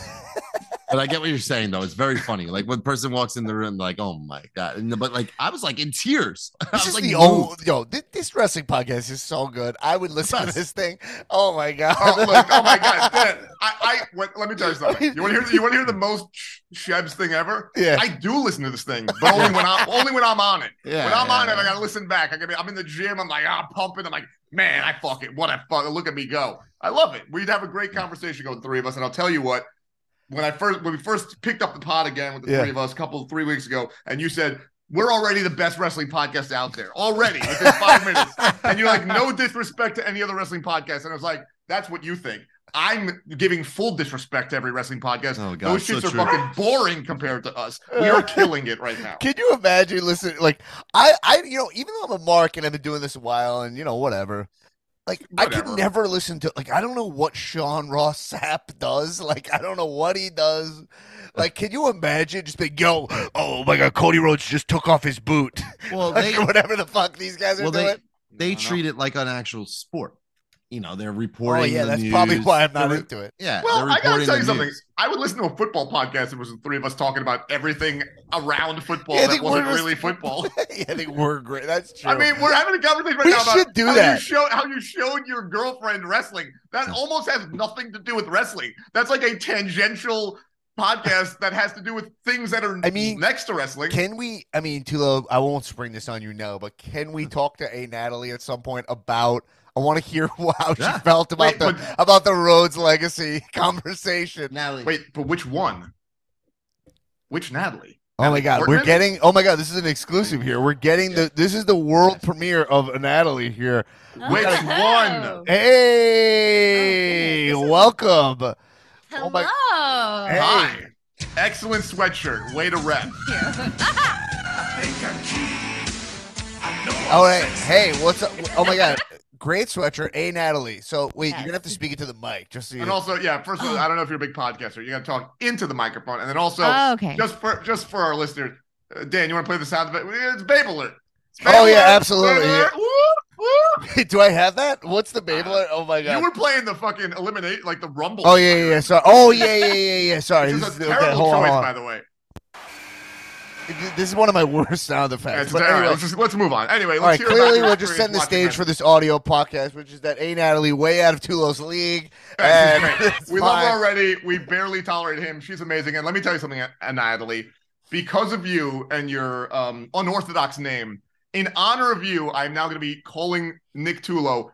But I get what you're saying though. It's very funny. Like when a person walks in the room, like, oh my god. And, but like I was like in tears. I this was is like, the old yo. This, this wrestling podcast is so good. I would listen to this thing. Oh my god. Oh, look, oh my god! Dan, I, I wait, let me tell you something. You want to hear? You want to hear the most sh- Shebs thing ever? Yeah. I do listen to this thing, but only when I'm only when I'm on it. Yeah, when I'm yeah, on it. I gotta listen back. I gotta be, I'm in the gym. I'm like, ah, pumping. I'm like, man, I fuck it. What a fuck. Look at me go. I love it. We'd have a great conversation going, three of us, and I'll tell you what. When I first when we first picked up the pod again with the Yeah. three of us a couple three weeks ago, and you said we're already the best wrestling podcast out there already within five minutes, and you're like, no disrespect to any other wrestling podcast, and I was like, that's what you think. I'm giving full disrespect to every wrestling podcast. Oh, God, Those so shits are true. fucking boring compared to us. We are killing it right now. Can you imagine? Listen, like I, I, you know, even though I'm a mark and I've been doing this a while, and you know, whatever. Like I Whatever. could never listen to. Like I don't know what Sean Ross Sapp does. Like I don't know what he does. Like, can you imagine just being, yo, oh my god, Cody Rhodes just took off his boot. Well, like, they whatever the fuck these guys are well doing. they they I know. treat it like an actual sport. You know, they're oh, reporting. oh yeah, the that's probably why I'm not They're- into it. Yeah, Well, they're I gotta reporting tell you something. news. I would listen to a football podcast. If it was the three of us talking about everything around football Yeah, that wasn't just- really football. yeah, I think we're great. That's true. I mean, we're having a conversation right We now about should do how that. You show, how you showed your girlfriend wrestling. That almost has nothing to do with wrestling. That's like a tangential podcast that has to do with things that are I mean, next to wrestling. Can we? I mean, Tulo, I won't spring this on you now, but can we hmm. talk to a Natalie at some point about? I want to hear how she Yeah. felt about Wait, the but- about the Rhodes legacy conversation. Natalie, Wait, but which one? Which Natalie? Oh my Natalie God, we're getting. Oh my God, this is an exclusive here. We're getting the. This is the world premiere of a Natalie here. Which Oh. one? Hey, welcome. Hello. Oh my- Hey. Hi. Excellent sweatshirt. Way to rep. All right. Oh, hey, what's up? Oh my God, great sweatshirt. Hey, Natalie. So wait, Yes. you're gonna have to speak it to the mic, just so you. And also, yeah, first of all, I don't know if you're a big podcaster. You got to talk into the microphone. And then also, Oh, okay. just for just for our listeners, uh, Dan, you want to play the sound effect? It's Babe Alert. It's Babe Oh, yeah, absolutely, Babe Alert. Woo, woo. Do I have that? What's the Babe alert? Oh my god. You were playing the fucking eliminate, like the Rumble. Oh yeah, yeah, yeah. Sorry. Oh yeah, yeah, yeah, yeah. Sorry. Which This is is, a terrible hold on, choice, hold by the way. This is one of my worst sound effects. it's- But all right, anyway, let's, just, let's move on. Anyway, let's all right. hear about Clearly, we're just experience setting the stage for this audio podcast, which is that A Natalie way out of Tulo's league. And she's great. it's we love her already. We barely tolerate him. She's amazing. And let me tell you something, Natalie. Because of you and your um, unorthodox name, in honor of you, I'm now going to be calling Nick Tulo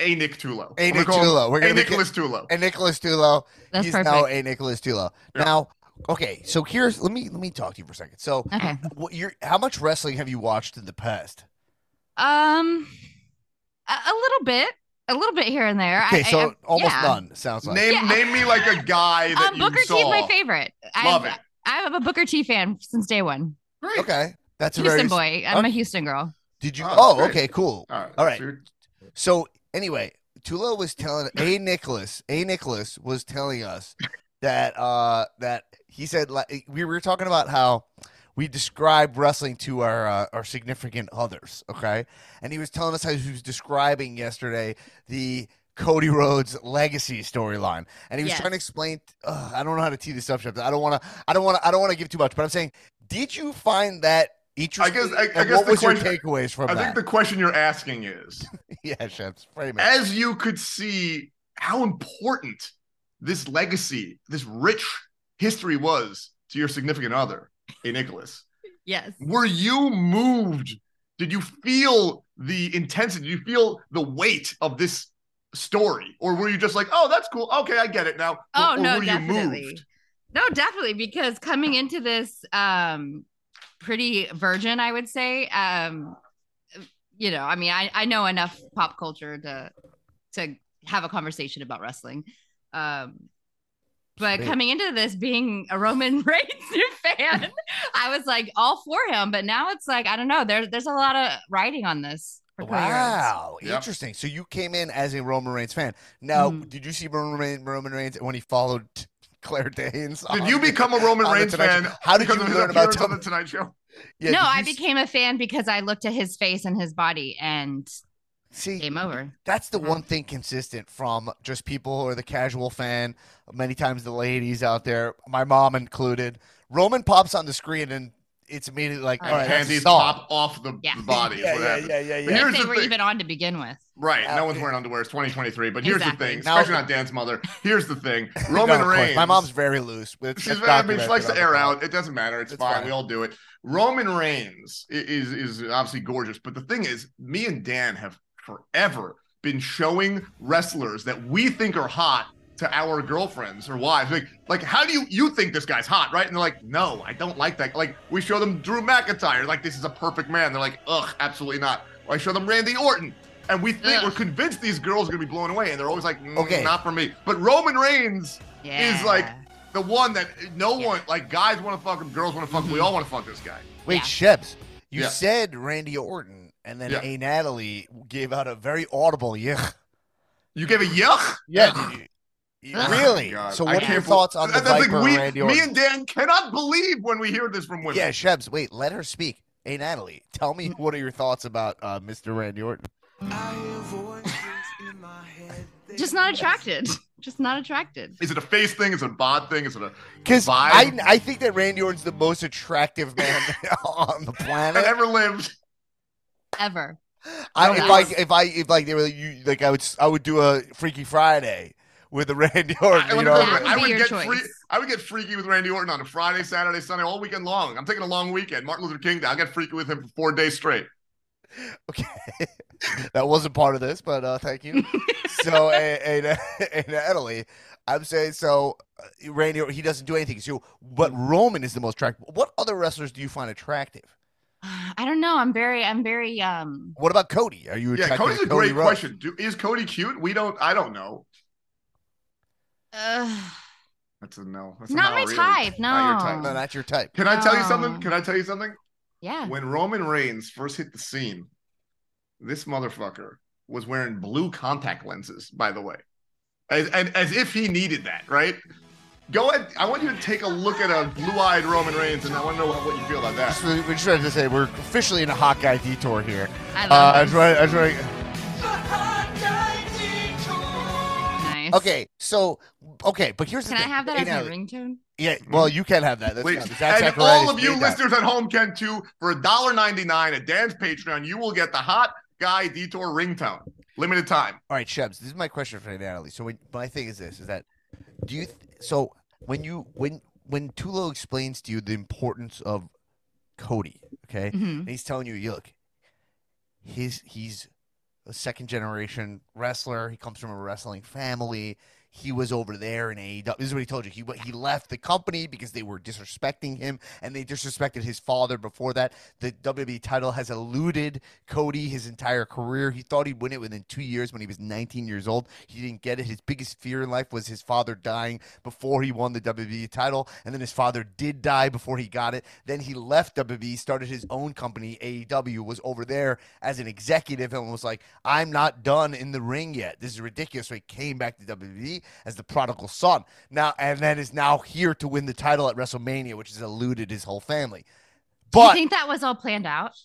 a Nick Tulo. A I'm gonna Nick Tulo. We're a gonna make it- Nicholas Tulo. And Nicholas Tulo. That's he's perfect. now a Nicholas Tulo. Yeah. Now, okay. So here's let me let me talk to you for a second. So, Okay. what you're how much wrestling have you watched in the past? Um, a, a little bit, a little bit here and there. Okay, I, so I, almost yeah. none. Sounds like. Name Yeah. name me like a guy that Um, you Booker saw. T is my favorite. Love I'm, it. I'm a Booker T fan since day one. Great. Okay, that's a Houston very. boy. I'm okay. a Houston girl. Did you? Oh, Oh, okay, cool. All right. All right. So So, Anyway, Tulo was telling a Nicholas, a Nicholas was telling us that uh that he said like we were talking about how we describe wrestling to our uh, our significant others, okay? And he was telling us how he was describing yesterday the Cody Rhodes legacy storyline, and he was Yes. trying to explain. Uh, I don't know how to tee this up. Shep. I don't want to. I don't want to. I don't want to give too much. But I'm saying, did you find that interesting? I- guess. I And guess what the was your takeaways from I that? think the question you're asking is yeah, Shebs, frame as you could see how important this legacy, this rich history was to your significant other, a Nicholas. Yes. Were you moved? Did you feel the intensity? Did you feel the weight of this story? Or were you just like, oh, that's cool. Okay, I get it now. Oh or, or no, were definitely. you moved? No, definitely because coming into this um pretty virgin, I would say. Um you know, I mean, I I know enough pop culture to to have a conversation about wrestling. Um but Sweet. coming into this being a Roman Reigns fan, I was like all for him, but now it's like I don't know, there there's a lot of writing on this. for Cody Rhodes. Wow, Yep. interesting. So you came in as a Roman Reigns fan. Now, Mhm. did you see Roman Reigns, Roman Reigns when he followed Claire Danes? Did on you the- become a Roman on the Reigns Tonight fan? How did because you of his learn about appearance on Tom- the Tonight Show? Yeah, no, did I you s- became a fan because I looked at his face and his body and see. game over. That's the Mhm. one thing consistent from just people or the casual fan. Many times the ladies out there, my mom included. Roman pops on the screen and it's immediately like, Oh, all right, that's Panties pop off the, Yeah. the body. is Yeah, what yeah, happens. yeah, yeah, But yeah. here's if they the were thing. even on to begin with. Right. Yeah. no one's wearing underwear. It's 2023. But here's Exactly. the thing, Now- especially not Dan's mother. Here's the thing. Roman of course. Reigns. My mom's very loose. But She's very, I mean, she likes to air out. It doesn't matter. It's, It's fine. fine. We all do it. Roman Reigns i- is is obviously gorgeous, but the thing is, me and Dan have forever been showing wrestlers that we think are hot to our girlfriends or wives. Like, like, how do you you think this guy's hot, right? And they're like, no, I don't like that. Like, we show them Drew McIntyre, like this is a perfect man. They're like, ugh, absolutely not. Or I show them Randy Orton. And we think Ugh. we're convinced these girls are gonna be blown away, and they're always like, mm, Okay. not for me. But Roman Reigns Yeah. is like the one that no Yeah. one like guys want to fuck him, girls want to fuck him. We Mhm. all want to fuck this guy. Wait, Yeah. Shebs, you Yeah. said Randy Orton, and then Yeah. A. Natalie gave out a very audible yuck. You gave a yuck. Yeah, did you- you- Ugh. really? God, So, I what are your can't thoughts on the That's the thing, Viper we, Randy Me and Dan cannot believe when we hear this from women. yeah, Shebs, wait, let her speak. Hey, Natalie, tell me what are your thoughts about uh, Mr. Randy Orton? just not attracted. Just not attracted. Is it a face thing? Is it a bod thing? Is it a Because I, I think that Randy Orton's the most attractive man on the that planet. ever lived? Ever. I, if I if I if like they were you like I would I would do a Freaky Friday with the Randy Orton. I, you know, put it That this way, I would be would your get choice. free. I would get freaky with Randy Orton on a Friday, Saturday, Sunday, all weekend long. I'm taking a long weekend. Martin Luther King Day. I'll get freaky with him for four days straight. Okay, that wasn't part of this, but uh, thank you. so, and, and, and Natalie, I'm saying so. Uh, Randy, he doesn't do anything. So, but Roman is the most attractive. What other wrestlers do you find attractive? I don't know. I'm very, I'm very, um, What about Cody? Are you Yeah, attracted Cody's to a Cody great Rhodes? question. Do, is Cody cute? We don't. I don't know. uh That's a no. That's a Not no, my really. type, Not your no. type. No, not your type. Can I tell you No. something? Can I tell you something? yeah. When Roman Reigns first hit the scene, this motherfucker was wearing blue contact lenses, by the way. As, and as if he needed that, right? Go ahead. I want you to take a look at a blue-eyed Roman Reigns, and I want to know what you feel about that. So we're just trying to say we're officially in a hot guy detour here. I Uh, love I it. was right. I was right. nice. Okay, so okay, but here's the Can I have that Hey, as now- my ringtone? Yeah, well, you can have that. That's Please. fine. And all of you made that. listeners at home can too. For $1.99 at Dan's Patreon, you will get the Hot Guy Detour ringtone. Limited time. All right, Shebs. This is my question for Natalie. So, when, my thing is this: is that do you? Th- so when you when when Tulo explains to you the importance of Cody, okay, Mhm. and he's telling you, you look, his he's a second generation wrestler. He comes from a wrestling family. He was over there in AEW. This is what he told you. He he left the company because they were disrespecting him and they disrespected his father before that. The WWE title has eluded Cody his entire career. He thought he'd win it within two years when he was 19 years old. He didn't get it. His biggest fear in life was his father dying before he won the WWE title. And then his father did die before he got it. Then he left WWE, started his own company, AEW, was over there as an executive and was like, I'm not done in the ring yet. This is ridiculous. So he came back to WWE as the prodigal son. Now and then is now here to win the title at WrestleMania, which has eluded his whole family. Do you think that was all planned out?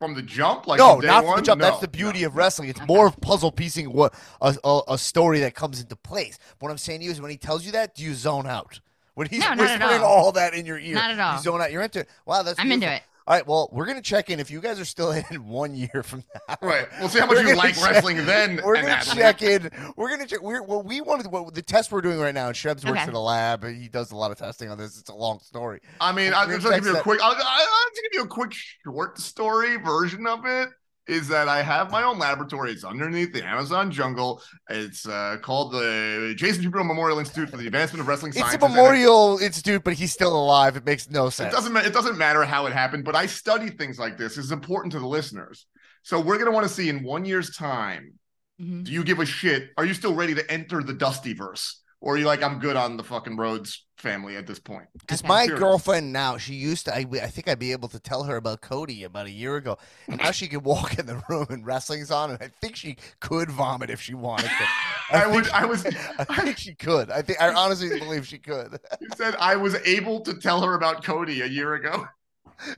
From the jump, like no, day not from one? the jump. No, That's the beauty no. of wrestling. It's more of puzzle piecing what a, a, a story that comes into place. What I'm saying to you is when he tells you that, do you zone out? When he's No, whispering all. all that in your ear, Not at all. You zone out. You're into it. Wow, that's I'm into it. All right, well, we're gonna check in if you guys are still in one year from now. Right. We'll see how much you like check- wrestling then. We're gonna Natalie. check in. We're gonna check. We're what we wanted. What the test we're doing right now. And Shebs works Okay. in a lab. He does a lot of testing on this. It's a long story. I mean, We're I'm just gonna give you a quick. I'll, I'll I'll just give you a quick short story version of it. Is that I have my own laboratory. It's underneath the Amazon jungle. It's uh, called the Jason Jupiter Memorial Institute for the Advancement of Wrestling Science. It's Sciences. a and it- memorial institute, but he's still alive. It makes no It sense. doesn't. It doesn't matter how it happened, but I study things like this. It's important to the listeners. So we're gonna want to see in one year's time. Mhm. Do you give a shit? Are you still ready to enter the Dustyverse, or are you like I'm good on the fucking Rhodes family at this point? Because Okay. my Serious. girlfriend now, she used to. I, I think I'd be able to tell her about Cody about a year ago, and now she can walk in the room and wrestling's on, and I think she could vomit if she wanted to. I think would. she- I was. I think she could. I think. I honestly believe she could. You said I was able to tell her about Cody a year ago.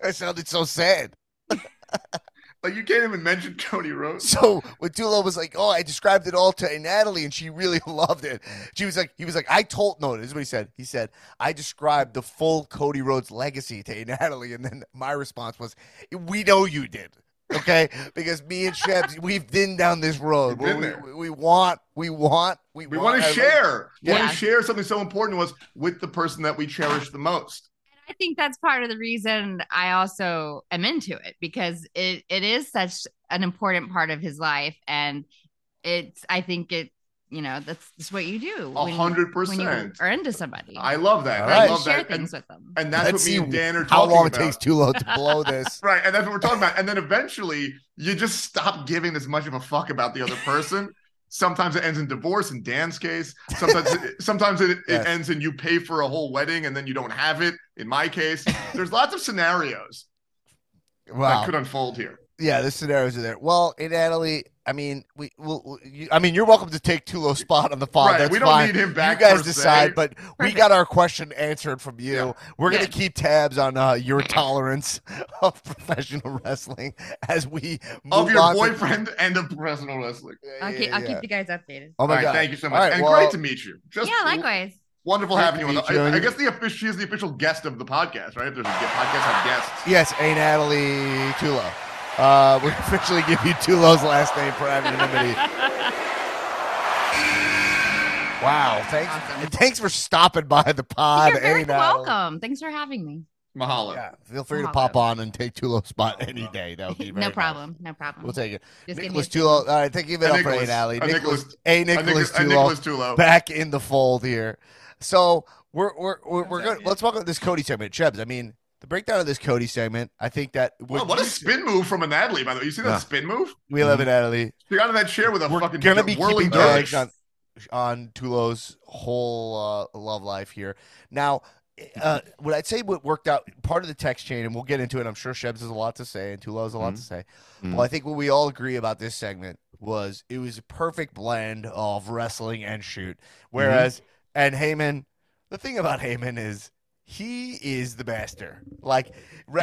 It sounded so sad. Like you can't even mention Cody Rhodes. So when Tulo was like, "Oh, I described it all to Natalie, and she really loved it," she was like, "He was like, I told no, this is what he said. He said I described the full Cody Rhodes legacy to Natalie, and then my response was, "We know you did." Okay, because me and Shebs, we've been down this road. There. we, we want, we want, we, We want to share. We want to share something so important to us with the person that we cherish the most. I think that's part of the reason I also am into it because it it is such an important part of his life, and it's I think it you know that's just what you do A when you- hundred when you percent. are into somebody. I love that. All I right. love share that. things And, with them. and that's Let's what me see and Dan are how talking long about. it takes Tulo to blow this. Right, and that's what we're talking about. And then eventually, you just stop giving as much of a fuck about the other person. Sometimes it ends in divorce. In Dan's case, sometimes it, sometimes it, it Yes. ends in you pay for a whole wedding and then you don't have it. In my case, there's lots of scenarios Wow. that could unfold here. Yeah, the scenarios are there. Well, in Natalie, I mean, we, we'll, we'll- you, I mean, you're welcome to take Tulo's spot on the pod. Right, That's we don't fine. need him back You guys per decide, se. but we got our question answered from you. Yeah. We're gonna Good. keep tabs on uh, your tolerance of professional wrestling as we move Of your on to- boyfriend and of professional wrestling. I'll, Yeah, keep, I'll keep you guys updated. Oh All my right, god! thank you so much. right, and well, great to meet you. Just yeah, likewise. Wonderful having you on. The, you. I, I guess the official, she is the official guest of the podcast, right? If there's a podcast have guests. Yes, a Natalie Tulo. Uh, we officially give you Tulo's last name for anonymity. Wow! Thanks, Awesome. and thanks for stopping by the pod. You're very A Natalie. welcome. Thanks for having me. Mahalo. Yeah, feel free to pop on and take Tulo's spot any day. That would be very no nice. problem. No problem. We'll take it. Just Nicholas a Tulo. All right, thank you A it up for Nicholas- A Natalie. a Nicholas, Nicholas- A A Nicholas Nicholas, a Tulo Nicholas Tulo. back in the fold here. So we're we're we're, we're good. Let's talk about this Cody segment, Shebs. I mean, the breakdown of this Cody segment. I think that Wow, what what a spin move from a Natalie, by the way. You see that Yeah. spin move? we love it, Natalie. She got in that chair with a We're fucking gonna be whirling keeping on on Tulo's whole uh, love life here. Now, uh, what I'd say what worked out part of the text chain, and we'll get into it. I'm sure Shebs has a lot to say, and Tulo has a lot to say. Mhm. Well, I think what we all agree about this segment was it was a perfect blend of wrestling and shoot. Whereas, and Heyman, the thing about Heyman is he is the master. Like,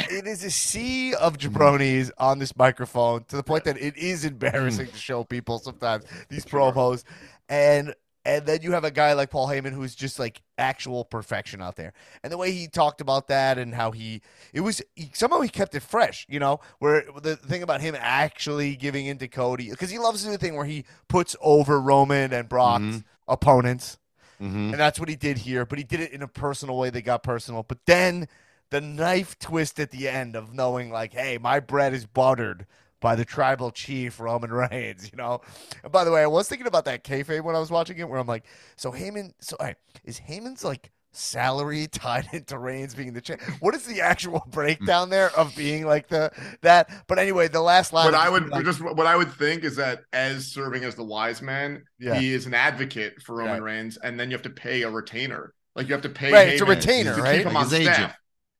it is a sea of jabronis on this microphone to the point that it is embarrassing to show people sometimes these promos. And and then you have a guy like Paul Heyman who's just like actual perfection out there. And the way he talked about that and how he it was he, somehow he kept it fresh, you know, where the thing about him actually giving into Cody because he loves to do the thing where he puts over Roman and Brock's Mhm. opponents. Mhm. And that's what he did here, but he did it in a personal way They got personal. But then the knife twist at the end of knowing, like, hey, my bread is buttered by the tribal chief Roman Reigns. You know, and by the way, I was thinking about that kayfabe when I was watching it, where I'm like, so Heyman, so is Heyman's like salary tied into Reigns being the champ? What is the actual breakdown there of being like the that? But anyway, the last line. What I would like- just what I would think is that as serving as the wise man, Yeah. he is an advocate for Roman Right. Reigns, and then you have to pay a retainer. Like you have to pay. Right, it's a retainer, to right? Keep him Like on staff. agent.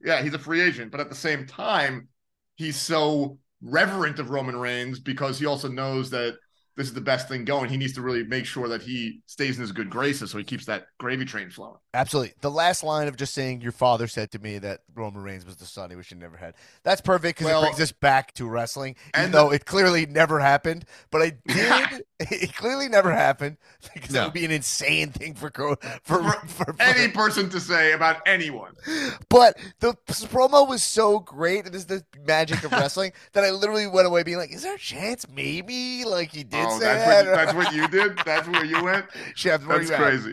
Yeah, he's a free agent, but at the same time, he's so reverent of Roman Reigns because he also knows that this is the best thing going. He needs to really make sure that he stays in his good graces, so he keeps that gravy train flowing. Absolutely. The last line of just saying your father said to me that Roman Reigns was the son he wish he never had. That's perfect because Well- it brings us back to wrestling, even And though the- it clearly never happened. But I did. it clearly never happened because that would be an insane thing for for, For for, for- Any person to say about anyone. But the promo was so great, and this is the magic of wrestling that I literally went away being like, "Is there a chance? Maybe like he did Oh, say that's that." what, that's what you did. That's where you went. Chef, That's you at?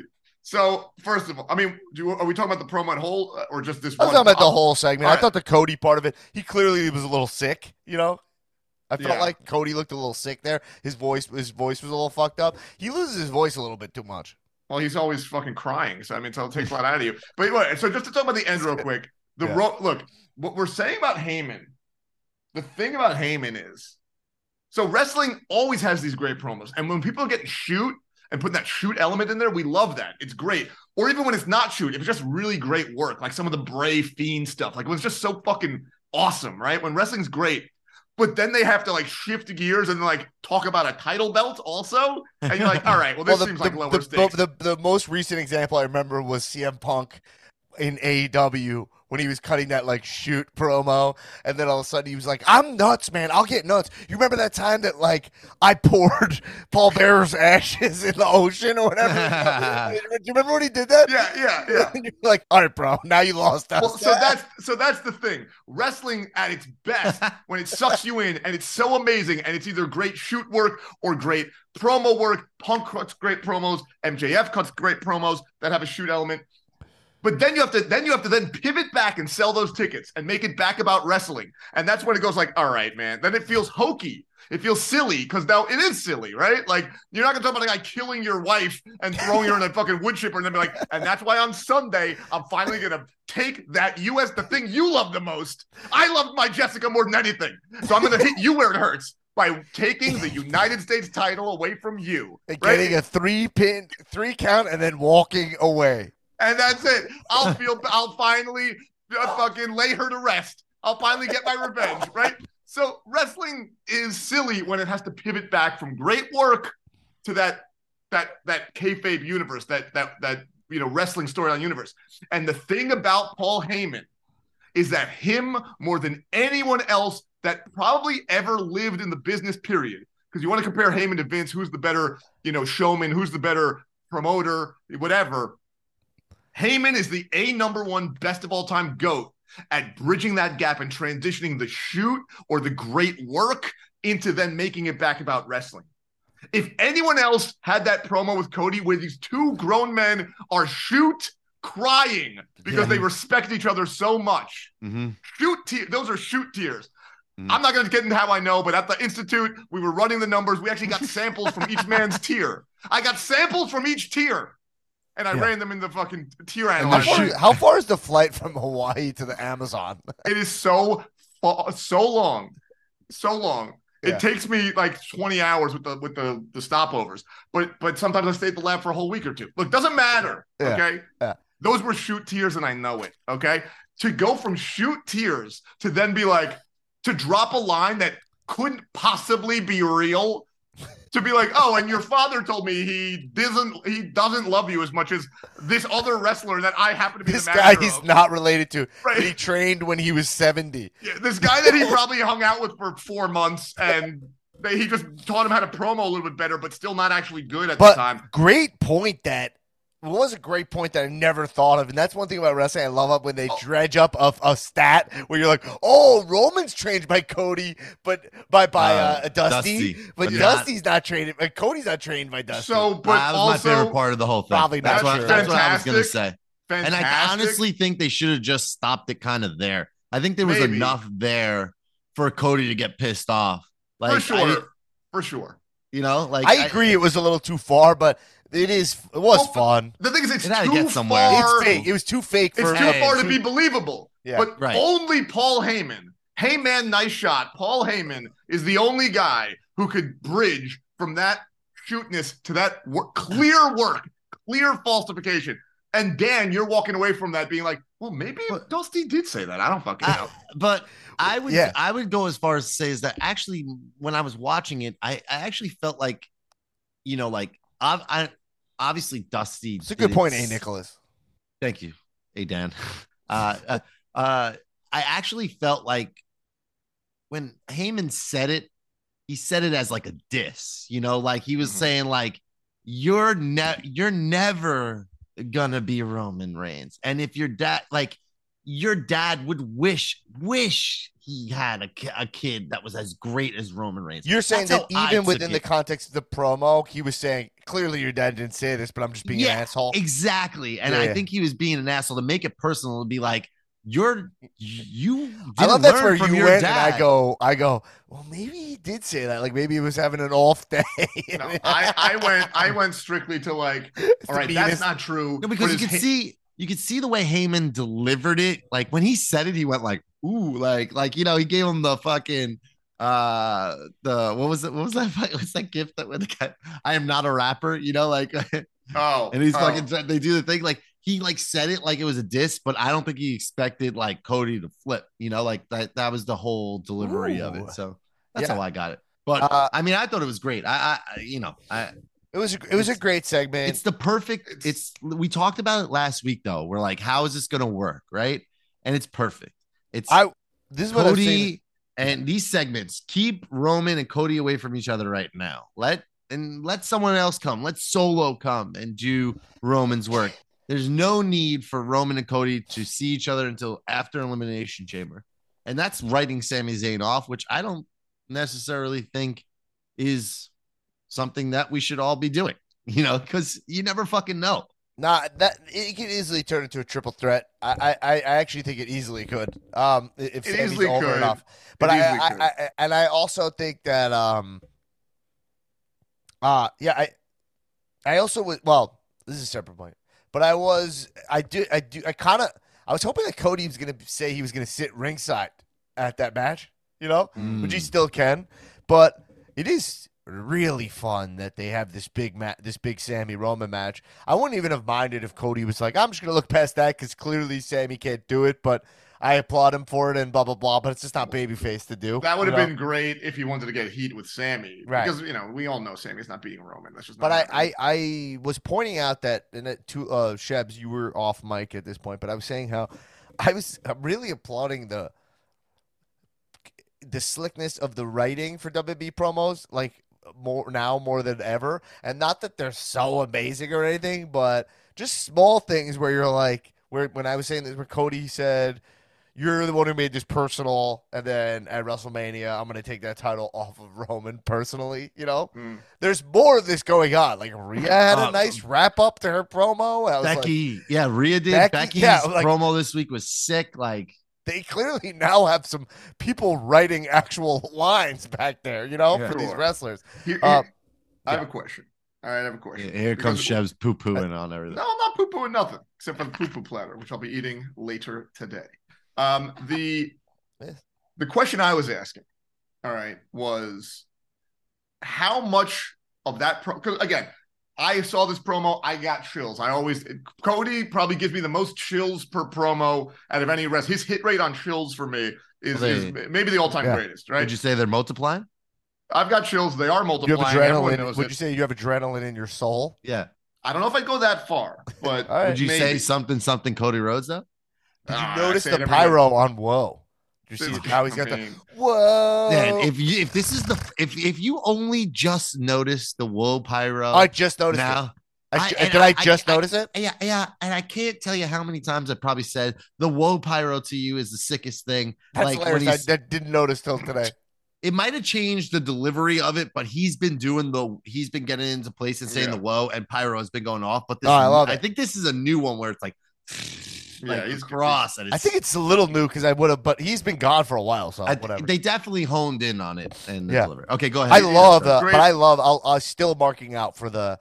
So first of all, I mean, do are we talking about the promo at whole uh, or just this? I was talking about the whole segment. all I thought the Cody part of it, he clearly was a little sick, you know? I felt Yeah. like Cody looked a little sick there. His voice his voice was a little fucked up. He loses his voice a little bit too much. Well, he's always fucking crying. So I mean, so it takes a lot out of you. But anyway, so just to talk about the end real quick. The Yeah. ro- look, what we're saying about Heyman. The thing about Heyman is, so wrestling always has these great promos, and when people get shoot and putting that shoot element in there, we love that. It's great. Or even when it's not shoot, if it's just really great work, like some of the Bray Fiend stuff, like it was just so fucking awesome, right? When wrestling's great. But then they have to like shift gears and like talk about a title belt also. And you're like, all right, well, this well, the, seems the, like lower the, stakes. the, the, the most recent example I remember was CM Punk in AEW when he was cutting that like shoot promo, and then all of a sudden he was like, "I'm nuts, man. I'll get nuts." You remember that time that like I poured Paul Bearer's ashes in the ocean or whatever? Do you remember when he did that? yeah, yeah, yeah. You're like, all right, bro. Now you lost us. Well, so that's so that's the thing. Wrestling at its best when it sucks you in and it's so amazing and it's either great shoot work or great promo work. Punk cuts great promos, MJF cuts great promos that have a shoot element. But then you have to then you have to then pivot back and sell those tickets and make it back about wrestling. And that's when it goes like, all right, man. Then it feels hokey. It feels silly because now it is silly, right? Like you're not gonna talk about a guy killing your wife and throwing her in a fucking wood chipper and then be like, and that's why on Sunday I'm finally gonna take that US the thing you love the most. I love my Jessica more than anything, so I'm gonna hit you where it hurts by taking the United States title away from you, And right? getting a three pin, three count, and then walking away. And that's it. I'll feel. I'll finally uh, fucking lay her to rest. I'll finally get my revenge, right? So wrestling is silly when it has to pivot back from great work to that that that kayfabe universe, that that that you know wrestling storyline universe. And the thing about Paul Heyman is that him more than anyone else that probably ever lived in the business period. Because you want to compare Heyman to Vince, who's the better, you know, showman, who's the better promoter, whatever. Heyman is the A number one best of all time GOAT at bridging that gap and transitioning the shoot or the great work into then making it back about wrestling. If anyone else had that promo with Cody where these two grown men are shoot crying because they respect each other so much, Mhm. shoot te- those are shoot tears. Mhm. I'm not going to get into how I know, but at the institute, we were running the numbers. We actually got samples from each man's tier. I got samples from each tier, and I Yeah. ran them in the fucking tier How far, how far is the flight from Hawaii to the Amazon? It is so so long, so long. It Yeah. takes me like 20 hours with the with the the stopovers, but but sometimes I stay at the lab for a whole week or two. Look, doesn't matter. Yeah. Okay, Yeah. those were shoot tears, and I know it. Okay, to go from shoot tears to then be like to drop a line that couldn't possibly be real. To be like, oh, and your father told me he doesn't he doesn't love you as much as this other wrestler that I happen to be This guy he's of. not related to. Right. He trained when he was 70. Yeah, this guy that he probably hung out with for four months and he just taught him how to promo a little bit better, but still not actually good at But the time. great point that what was a great point that I never thought of, and that's one thing about wrestling I love it when they dredge up a, a stat where you're like, "Oh, Roman's trained by Cody, but by by uh, Uh, Dusty, Dusty, but but Dusty's not trained. uh, Cody's not trained by Dusty." So, but that was also, my favorite part of the whole thing. Probably that's not what, that's what I was gonna say. Fantastic. say. And I honestly think they should have just stopped it kind of there. I think there was Maybe. enough there for Cody to get pissed off Like for I- sure, for sure. You know, like I agree it was a little too far, but it is it was Well, fun. The thing is, it's It too get somewhere. far. It's fake. It was too fake for it. It's too Hey, far to be believable. Yeah. but Right. only Paul Heyman, hey man, nice shot. Paul Heyman is the only guy who could bridge from that shootness to that work, clear work, clear falsification. And Dan, you're walking away from that being like, well, maybe But- Dusty did say that. I don't fucking I- know. but I would Yeah. I would go as far as to say is that actually when I was watching it, I, I actually felt like, you know, like I, I obviously Dusty. It's a good point, it A. Nicholas. Thank you, hey Dan. Uh, uh, uh, I actually felt like when Heyman said it, he said it as like a diss. You know, like he was Mhm. saying like, "You're ne- you're never gonna be Roman Reigns," and if your dad, like, your dad would wish wish he had a, a kid that was as great as Roman Reigns. You're saying That's that even within the it. context of the promo, he was saying clearly your dad didn't say this, but I'm just being Yeah, an asshole. Exactly. And Yeah, I yeah. think he was being an asshole to make it personal to be like, you're you didn't I love that's where you went, dad. and I go, I go. Well, maybe he did say that. Like maybe he was having an off day. No, I, I went I went strictly to like, It's all the right, that's not true. No, because you his could ha- see you could see the way Heyman delivered it. Like when he said it, he went like, ooh, like like you know, he gave him the fucking uh the what was it what was that what's that gift that when the guy I am not a rapper, you know, like Oh, and he's oh. fucking they do the thing like he like said it like it was a diss, but I don't think he expected like Cody to flip, you know, like that that was the whole delivery of it. So that's Yeah. how I got it. But Uh, I mean, I thought it was great. I, I you know, I It was a, it was a great segment. it's the perfect. It's- It's, we talked about it last week though. We're like, how is this gonna work, right? And it's perfect. It's I this is what I'm. Cody and these segments keep Roman and Cody away from each other right now. Let and let someone else come. Let Solo come and do Roman's work. There's no need for Roman and Cody to see each other until after Elimination Chamber, and that's writing Sami Zayn off, which I don't necessarily think is something that we should all be doing. You know, because you never fucking know. Nah, that it could easily turn into a triple threat. I, I, I actually think it easily could. Um, i- if It Sami's easily over could. enough. But I, I. I, I, and I also think that um, uh, yeah, I, I also was well. This is a separate point, but I was, I do, I do, I kind of, I was hoping that Cody was gonna say he was gonna sit ringside at that match, you know, which he Mm. still can. But it is really fun that they have this big match, this big Sami Roman match. I wouldn't even have minded if Cody was like, "I'm just gonna look past that because clearly Sami can't do it," but I applaud him for it and blah blah blah. But it's just not babyface to do. That would you have know? been great if he wanted to get heat with Sami, Right. Because you know we all know Sami's not beating Roman. That's just. Not But I. I, I was pointing out that, and it, to uh, Shebs, you were off mic at this point, but I was saying how I was really applauding the the slickness of the writing for WB promos, like more now more than ever. And not that they're so amazing or anything, but just small things where you're like, where when I was saying this, where Cody said. You're the one who made this personal, and then at WrestleMania, I'm going to take that title off of Roman personally. You know, Mm. there's more of this going on. Like Rhea had a Uh, nice wrap up to her promo. I was like, Becky, yeah, Rhea did. Becky- Becky's yeah, like- promo this week was sick. Like, they clearly now have some people writing actual lines back there, you know, Yeah. for these wrestlers. Here- Uh, here- I have a question. All right, I have a question. here comes Because- Shebs poo pooing on everything. No, I'm not poo pooing nothing except for the poo poo platter, which I'll be eating later today. Um, the the question I was asking, all right, was how much of that pro? Because again, I saw this promo, I got chills. I always Cody probably gives me the most chills per promo out of any rest. His hit rate on chills for me is, Well, is maybe the all time Yeah. greatest. Right? Did you say they're multiplying? I've got chills. They are You multiplying. have Everyone adrenaline. knows Would it. you say you have adrenaline in your soul? Yeah. I don't know if I'd go that far, but All right. Would you say something something Cody Rhodes though? Did you Ah, notice the it every day. pyro on Whoa? You see how he's got the Whoa? Man, if you if this is the if if you only just noticed the whoa pyro I just noticed it. now, I, I- did I- I, just I- notice it? yeah, yeah, and I can't tell you how many times I probably said the whoa pyro to you is the sickest thing. That's like when he's, I, I didn't notice till today. it might have changed the delivery of it, but he's been doing the he's been getting into place and saying Yeah. the whoa, and pyro has been going off. But this, Oh, I love I think this is a new one where it's like Yeah, like he's- cross. And I think it's a little new because I would have, but he's been gone for a while, so I- whatever. they definitely honed in on it and Yeah. delivered. Okay, go ahead. I love Yeah, the, great. but I love. I'll, I'll still marking out for the,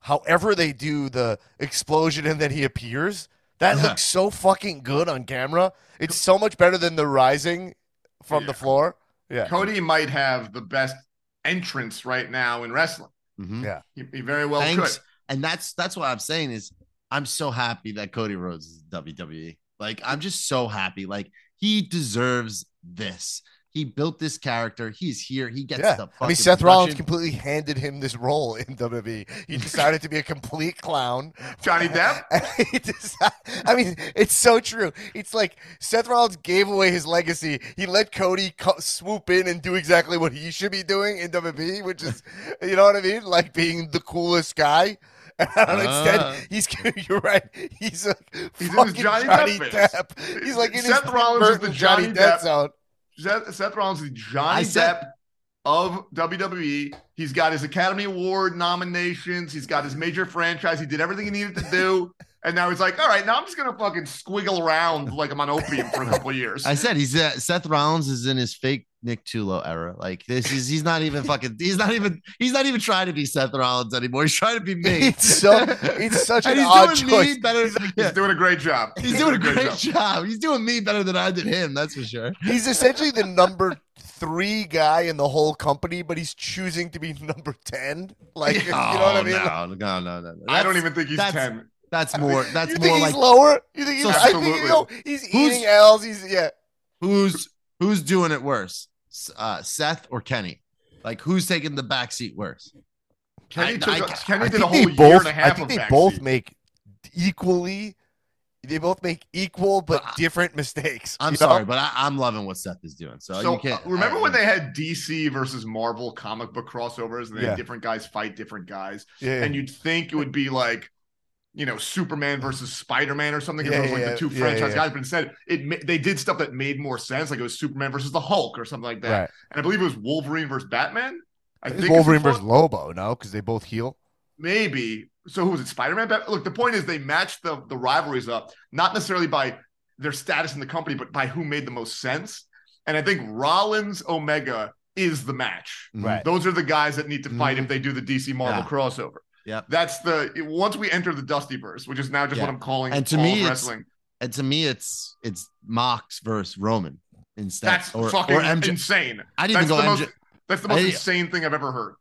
however they do the explosion and then he appears. That Yeah. looks so fucking good on camera. It's so much better than the rising from the floor. Yeah, Cody might have the best entrance right now in wrestling. Mhm. Yeah. He, he very well Thanks. could. And that's that's what I'm saying is I'm so happy that Cody Rhodes is WWE. Like I'm just so happy. Like he deserves this. He built this character. He's here. He gets yeah. the. I mean, fucking Seth Rollins completely handed him this role in WWE. He decided to be a complete clown. Johnny Depp? He deci- I mean, it's so true. It's like Seth Rollins gave away his legacy. He let Cody co- swoop in and do exactly what he should be doing in WWE, which is, you know what I mean, like being the coolest guy. And Ah. instead, he's you're right. He's like He's in his Johnny Johnny, Depp Depp. He's like in Seth his Rollins is the Johnny, Johnny Depp Depp. zone. Seth, Seth Rollins is the Johnny said- Depp of WWE. He's got his Academy Award nominations. He's got his major franchise. He did everything he needed to do. And now he's like, all right, now I'm just gonna fucking squiggle around like I'm on opium for a couple of years. I said he's uh, Seth Rollins is in his fake Nick Tulo era. Like this is he's not even fucking he's not even he's not even trying to be Seth Rollins anymore. He's trying to be me. It's so it's such and an he's odd doing choice. me better. Than, He's yeah, doing a great job. he's doing a great job. He's doing me better than I did him. That's for sure. He's essentially the number three guy in the whole company, but he's choosing to be number ten. Like you know what oh, I Oh, mean? No, no, no, no, no. I don't even think he's ten. That's more. That's you more think like lower? You think he's? So I think you know, he's Who's- eating L's. He's yeah. who's who's doing it worse, S- uh, Seth or Kenny? Like who's taking the back seat worse? Kenny, I- took, I- Kenny I did a think whole they year both. and a I half think of they both backseat. make equally. They both make equal but But I- different mistakes. I'm you know? sorry, but I, I'm loving what Seth is doing. So, So you can't uh, remember I- when they had DC versus Marvel comic book crossovers and they Yeah. had different guys fight different guys, Yeah, and you'd think it would be like, you know, Superman versus Spider Man or something Yeah, it was like yeah, the two yeah, franchise guys, but instead it they did stuff that made more sense, like it was Superman versus the Hulk or something like that, right. and I believe it was Wolverine versus Batman. I It's think Wolverine versus Lobo, no, because they both heal. maybe. So who was it? Spider Man. Look, the point is they matched the the rivalries up, not necessarily by their status in the company, but by who made the most sense. And I think Rollins Omega is the match. Right. Those are the guys that need to fight Mhm. if they do the DC Marvel crossover. Yep. That's the once we enter the Dusty verse, which is now just Yeah. what I'm calling And to me, of it's- wrestling. And to me, it's it's Mox versus Roman instead. That's or, fucking or MJ. insane. I didn't That's even the go most that's the most I- insane thing I've ever heard.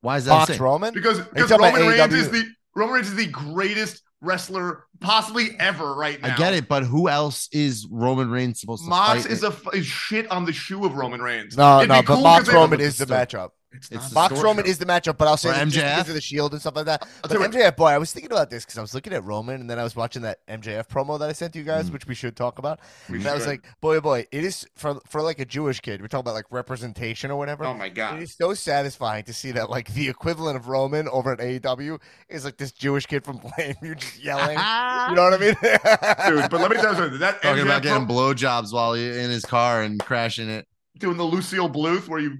Why is that? Mox insane? Roman. Because because Roman Reigns is the Roman Reigns is the greatest wrestler possibly ever right now. I get it, but who else is Roman Reigns supposed to Mox fight? is a is shit on the shoe of Roman Reigns. No, It'd no, but cool Mox 'cause they- Roman is the matchup. It's It's not the Mox Roman show. is the matchup, but I'll say Or that just MJF? of the Shield and stuff like that. I'll But you MJF, boy, I was thinking about this because I was looking at Roman, and then I was watching that MJF promo that I sent you guys, Mhm. which we should talk about. We And I was like, boy, oh boy, it is for for like a Jewish kid. We're talking about like representation or whatever. oh my god. it is so satisfying to see that like the equivalent of Roman over at AEW is like this Jewish kid from Plainview just yelling. you know what I mean? Dude, but let me tell you something. That Talking about getting blowjobs while he in his car and crashing it. doing the Lucille Bluth where you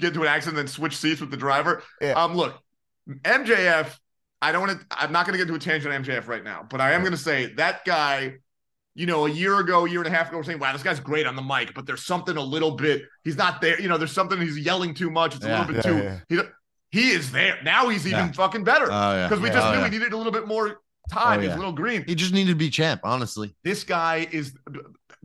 get into an accident and then switch seats with the driver. Yeah. Um, look, MJF. I don't want to. I'm not going to get into a tangent on MJF right now, but I am going to say that guy. You know, a year ago, a year and a half ago, we're saying, "Wow, this guy's great on the mic," but there's something a little bit. He's not there. You know, there's something he's yelling too much. It's a little bit Yeah, too. yeah. He he is there now. He's even Yeah. fucking better Oh yeah, because we Yeah. just Oh, knew yeah. he needed a little bit more time. Oh, He's yeah. a little green. He just needed to be champ, honestly. This guy is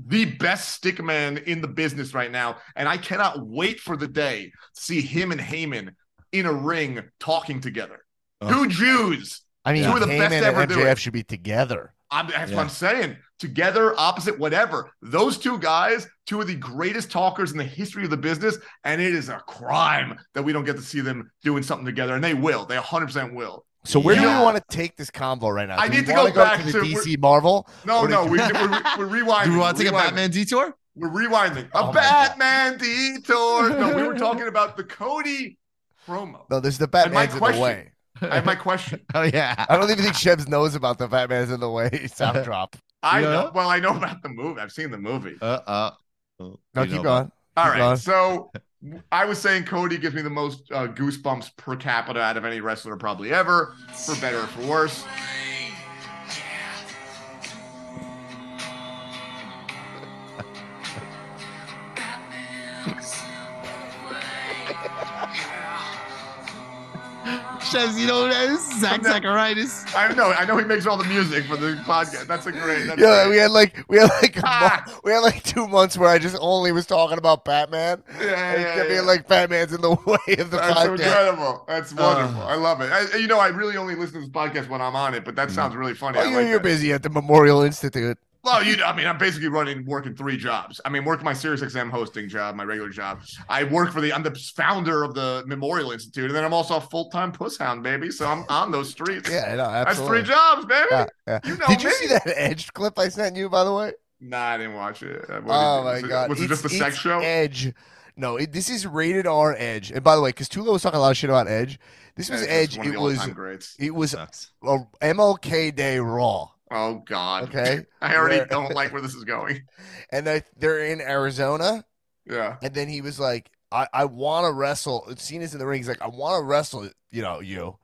the best stick man in the business right now. And I cannot wait for the day to see him and Heyman in a ring talking together. Oh. Two Jews. I mean, Two of the best ever and do MJF it. should be together. I'm, that's Yeah. what I'm saying. Together, opposite, whatever. Those two guys, two of the greatest talkers in the history of the business. And it is a crime that we don't get to see them doing something together. And they will. They 100% will. So where do we want to take this convo right now? I need we to wanna go back to the to- DC Marvel. No, no, we, we're, we're rewinding. Do we want to take a Batman detour? We're rewinding. A Oh my God. Batman detour. No, we were talking about the Cody promo. No, there's the And my Batman's in the way. I have my question. Oh yeah. I don't even think Shebs knows about the Batman's in the way sound drop. I Yeah. know. Well, I know about the movie. I've seen the movie. Uh uh. Oh, No, keep going. All Keep right. going. So I was saying Cody gives me the most uh, goosebumps per capita out of any wrestler probably ever, for better or for worse. Shez, you know this Zach Zacharias. I know, I know he makes all the music for the podcast. That's a great. That's Yeah, great. we had like we had like Ah. mo- we had like two months where I just only was talking about Batman. Yeah, yeah, and it yeah. being like Batman's in the way of the podcast. That's podcast. incredible. That's wonderful. Uh. I love it. I, you know, I really only listen to this podcast when I'm on it, but that sounds really funny. Oh, I you're, like you're busy at the Memorial Institute. Well, you, I mean, I'm basically running, working three jobs. I mean, working my SiriusXM hosting job, my regular job. I work for the, I'm the founder of the Memorial Institute, and then I'm also a full time puss hound, baby. So I'm on those streets. Yeah, I know, That's absolutely. three jobs, baby. Yeah, yeah. You know Did you me. see that Edge clip I sent you? By the way. Nah, I didn't watch it. What Oh my was it- god! Was it just a It's- sex show? Edge. No, it, this is rated R Edge. And by the way, because Tulo was talking a lot of shit about Edge, this was Yeah, it's Edge. one of It was all-time it was a MLK Day Raw. Oh God. Okay, I already don't like where this is going. and they, they're in Arizona, Yeah. and then he was like, "I, I want to wrestle." Cena's in the ring. He's like, "I want to wrestle, you know, you,"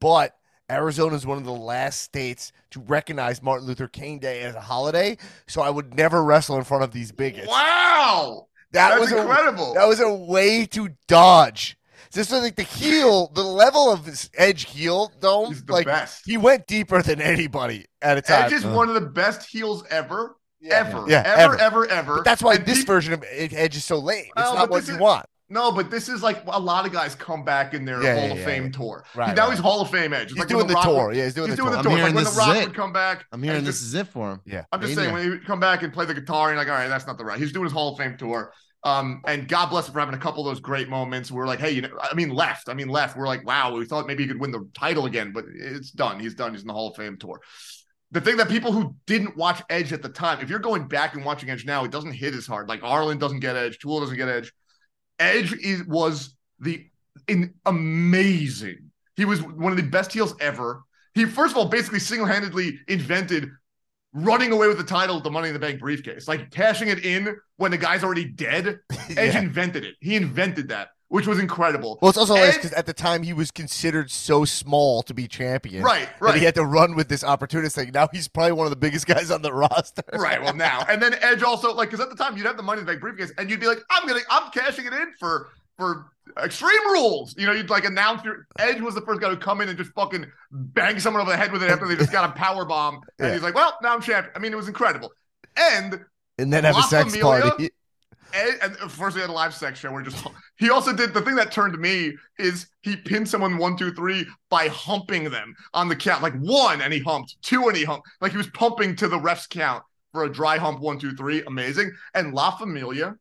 but Arizona is one of the last states to recognize Martin Luther King Day as a holiday, so I would never wrestle in front of these bigots. Wow. That That's was a, incredible. That was a way to dodge. Just so like the heel, the level of his edge heel dome, He's the like best. he went deeper than anybody at a time. Edge is uh-huh. one of the best heels ever. Ever. Yeah, ever, ever. ever, ever. But that's why And this peop- version of Edge is so lame. It's Oh, not what you is- want. No, but this is like a lot of guys come back in their Yeah, Hall yeah, of Fame yeah. tour. Right, He- now right. he's Hall of Fame Edge. It's He's like doing when the Rock tour. would- Yeah, he's doing he's the doing tour. the I'm tour. Like when this the Rock would come back. I'm hearing this just- is it for him. Yeah. I'm just Mania. saying when he would come back and play the guitar and like, all right, that's not the right. He's doing his Hall of Fame tour. Um, and God bless him for having a couple of those great moments. Where like, hey, you know, I mean, left. I mean, left. We're like, wow, we thought maybe he could win the title again, but it's done. He's done. He's in the Hall of Fame tour. The thing that people who didn't watch Edge at the time, if you're going back and watching Edge now, it doesn't hit as hard. Like Arlen doesn't get Edge, Tulo doesn't get Edge. Edge is was the in amazing. He was one of the best heels ever. He first of all basically single-handedly invented running away with the title of the Money in the Bank briefcase, like cashing it in when the guy's already dead. Edge Yeah. invented it. He invented that, which was incredible. Well, it's also nice because at the time he was considered so small to be champion. Right, right. he had to run with this opportunist thing. Now he's probably one of the biggest guys on the roster. Right. Well, now and then Edge also like because at the time you'd have the money in the bank briefcase and you'd be like, I'm gonna, I'm cashing it in for for Extreme Rules. You know, you'd like announce your Edge was the first guy to come in and just fucking bang someone over the head with it after they just got a power bomb, and Yeah. he's like, well, now I'm champion. I mean, it was incredible. And And then have a sex Familia? party. Ed, and uh, first we had a live sex show where just he also did the thing that turned me is he pinned someone one two three by humping them on the count like one and he humped two and he humped like he was pumping to the ref's count for a dry hump one two three amazing and La Familia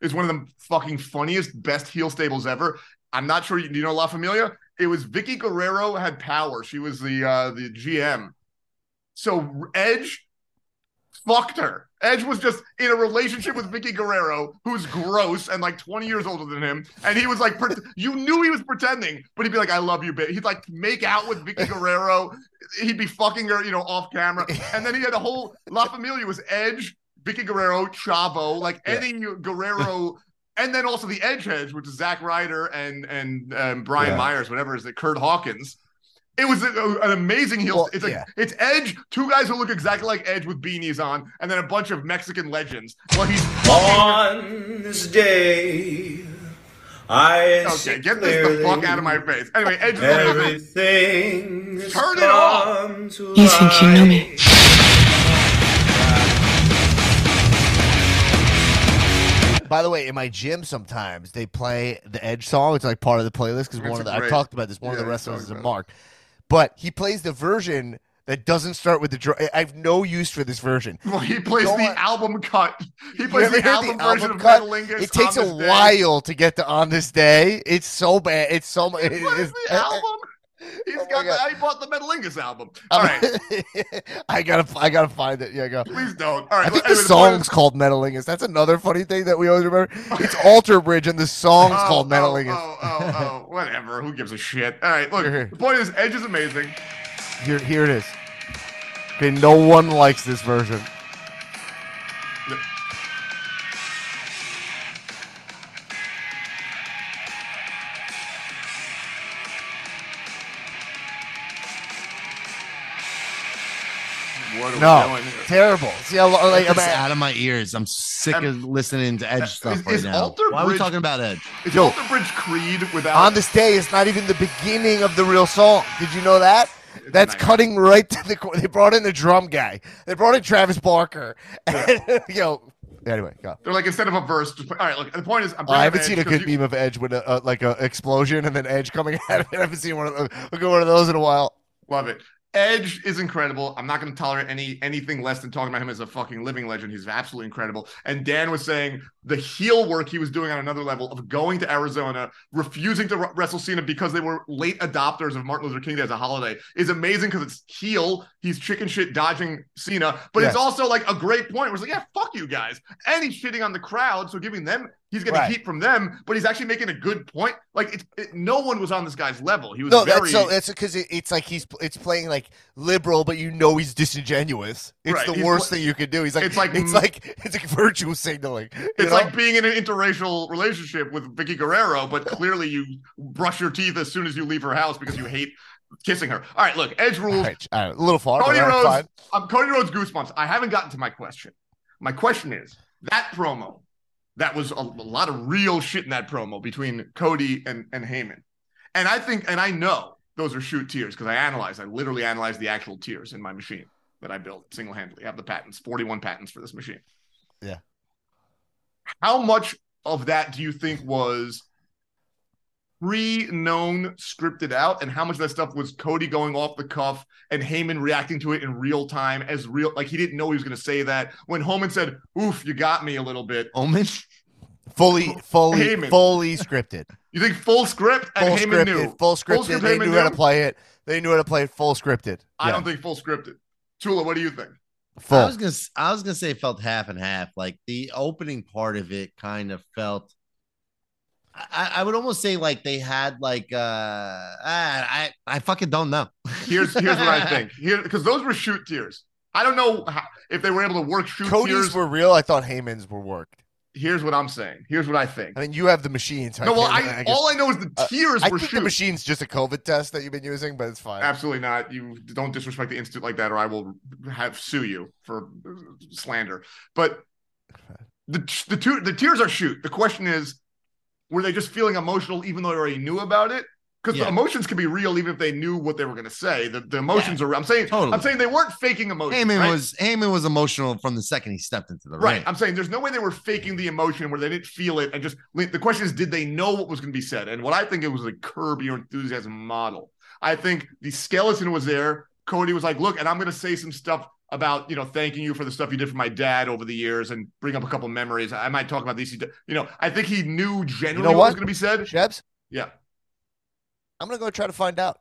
is one of the fucking funniest best heel stables ever I'm not sure you, know La Familia it was Vickie Guerrero had power she was the uh the GM so Edge fucked her. Edge was just in a relationship with Vickie Guerrero, who's gross and like 20 years older than him. And he was like, pre- you knew he was pretending, but he'd be like, I love you, bitch. He'd like make out with Vickie Guerrero. He'd be fucking her, you know, off camera. And then he had a whole La Familia was Edge, Vickie Guerrero, Chavo, like Yeah. Eddie Guerrero. And then also the Edge Heads, which is Zack Ryder and and um, Brian Yeah. Myers, whatever is it, Curt Hawkins. It was a, an amazing heel. Well, it's like yeah. it's Edge, two guys who look exactly like Edge with beanies on, and then a bunch of Mexican legends. Well, he's On this day, I okay. see Get this the fuck out of my face. Anyway, Edge is. Everything Turn it off. You think you know me? By the way, in my gym sometimes they play the Edge song. It's like part of the playlist because one of the great. I talked about this. One of the wrestlers is a. Mark, but he plays the version that doesn't start with the drum. I have no use for this version. Well, he plays Go the album cut. He plays the album version of Metalingus. It takes a on this day. while to get to on this day. It's so bad. It's so much. What is the album? He's Oh got the, he bought the Metalingus album. All right, I gotta, I gotta find it. Yeah, go. please don't. All right, I think the song's is- called Metalingus. That's another funny thing that we always remember. It's Alter Bridge, and the song's Oh, called oh, Metalingus. Oh, oh, oh, whatever. Who gives a shit? All right, look. The point is, Edge is amazing. Here, here it is. Okay, no one likes this version. What are No. we doing here? terrible. See how lo- like Get I'm this out of my ears. I'm sick of listening to Edge is- stuff right is now. Alter Why are we talking about Edge? Is Yo. Alter Bridge Creed without on this day. It's not even the beginning of the real song. Did you know that? It's That's cutting right to the. core. They brought in the drum guy. They brought in Travis Barker. And, yo, anyway, go. They're like instead of a verse. Just all right, look. The point is, I'm Oh, I haven't seen a good 'cause you- meme of Edge with a, a like an explosion and then Edge coming out of it. I haven't seen one of those, a good one of those in a while. Love it. Edge is incredible. I'm not going to tolerate any anything less than talking about him as a fucking living legend. He's absolutely incredible. And Dan was saying the heel work he was doing on another level of going to Arizona, refusing to wrestle Cena because they were late adopters of Martin Luther King Day as a holiday is amazing because it's heel. He's chicken shit dodging Cena, but it's also like a great point where it's like, yeah, fuck you guys. And he's shitting on the crowd, so giving them he's getting Right. heat from them, but he's actually making a good point. Like it's it, no one was on this guy's level. He was No, very that's so. That's because it, it's like he's it's playing like liberal, but you know he's disingenuous. It's Right, the he's worst pl- thing you could do. He's like It's like- it's like it's like virtue signaling. It's? Like being in an interracial relationship with Vickie Guerrero, but clearly you brush your teeth as soon as you leave her house because you hate kissing her. All right, look, Edge All rules. right, all right, a little far. Cody Rhodes, fine. I'm Cody Rhodes goosebumps. I haven't gotten to my question. My question is that promo. That was a, a lot of real shit in that promo between Cody and and Heyman, and I think and I know those are shoot tears because I analyzed. I literally analyzed the actual tears in my machine that I built single handedly. I have the patents, 41 patents for this machine. Yeah. How much of that do you think was pre-known scripted out and how much of that stuff was Cody going off the cuff and Heyman reacting to it in real time as real like he didn't know he was going to say that when Homan said oof you got me a little bit Omen? fully, fully, Heyman. fully scripted. you think full script and Full Heyman scripted. knew Full scripted. script they Heyman knew how to play it. They knew how to play it full scripted. I Yeah, don't think full scripted Tulo what do you think full. I was gonna s- I was gonna say it felt half and half. Like the opening part of it kind of felt I, I would almost say like they had like uh I I, I fucking don't know. here's here's what I think here because those were shoot tears I don't know how, if they were able to work shoot Cody's tears were real. I thought Heyman's were worked. Here's what I'm saying here's what I think I mean, you have the machines. no well can't- I, guess- all I know is the Uh, tears I were think shoot the machine's just a COVID test that you've been using, but it's fine. Absolutely not. You don't disrespect the institute like that, or I will have sue you for slander. But the the two the tears are shoot. The question is, were they just feeling emotional even though they already knew about it? Because Yeah. the emotions can be real even if they knew what they were going to say. The, the emotions are. I'm saying. Totally. I'm saying they weren't faking emotions. Heyman right? was Heyman was emotional from the second he stepped into the Right. ring. I'm saying there's no way they were faking the emotion where they didn't feel it and just the question is, did they know what was going to be said? And what I think it was a curb your enthusiasm model. I think the skeleton was there. Cody was like, look, and I'm going to say some stuff about, you know, thanking you for the stuff you did for my dad over the years and bring up a couple memories. I might talk about these. You know, I think he knew genuinely what? what? was going to be said. Shebs, Yeah. I'm gonna go try to find out.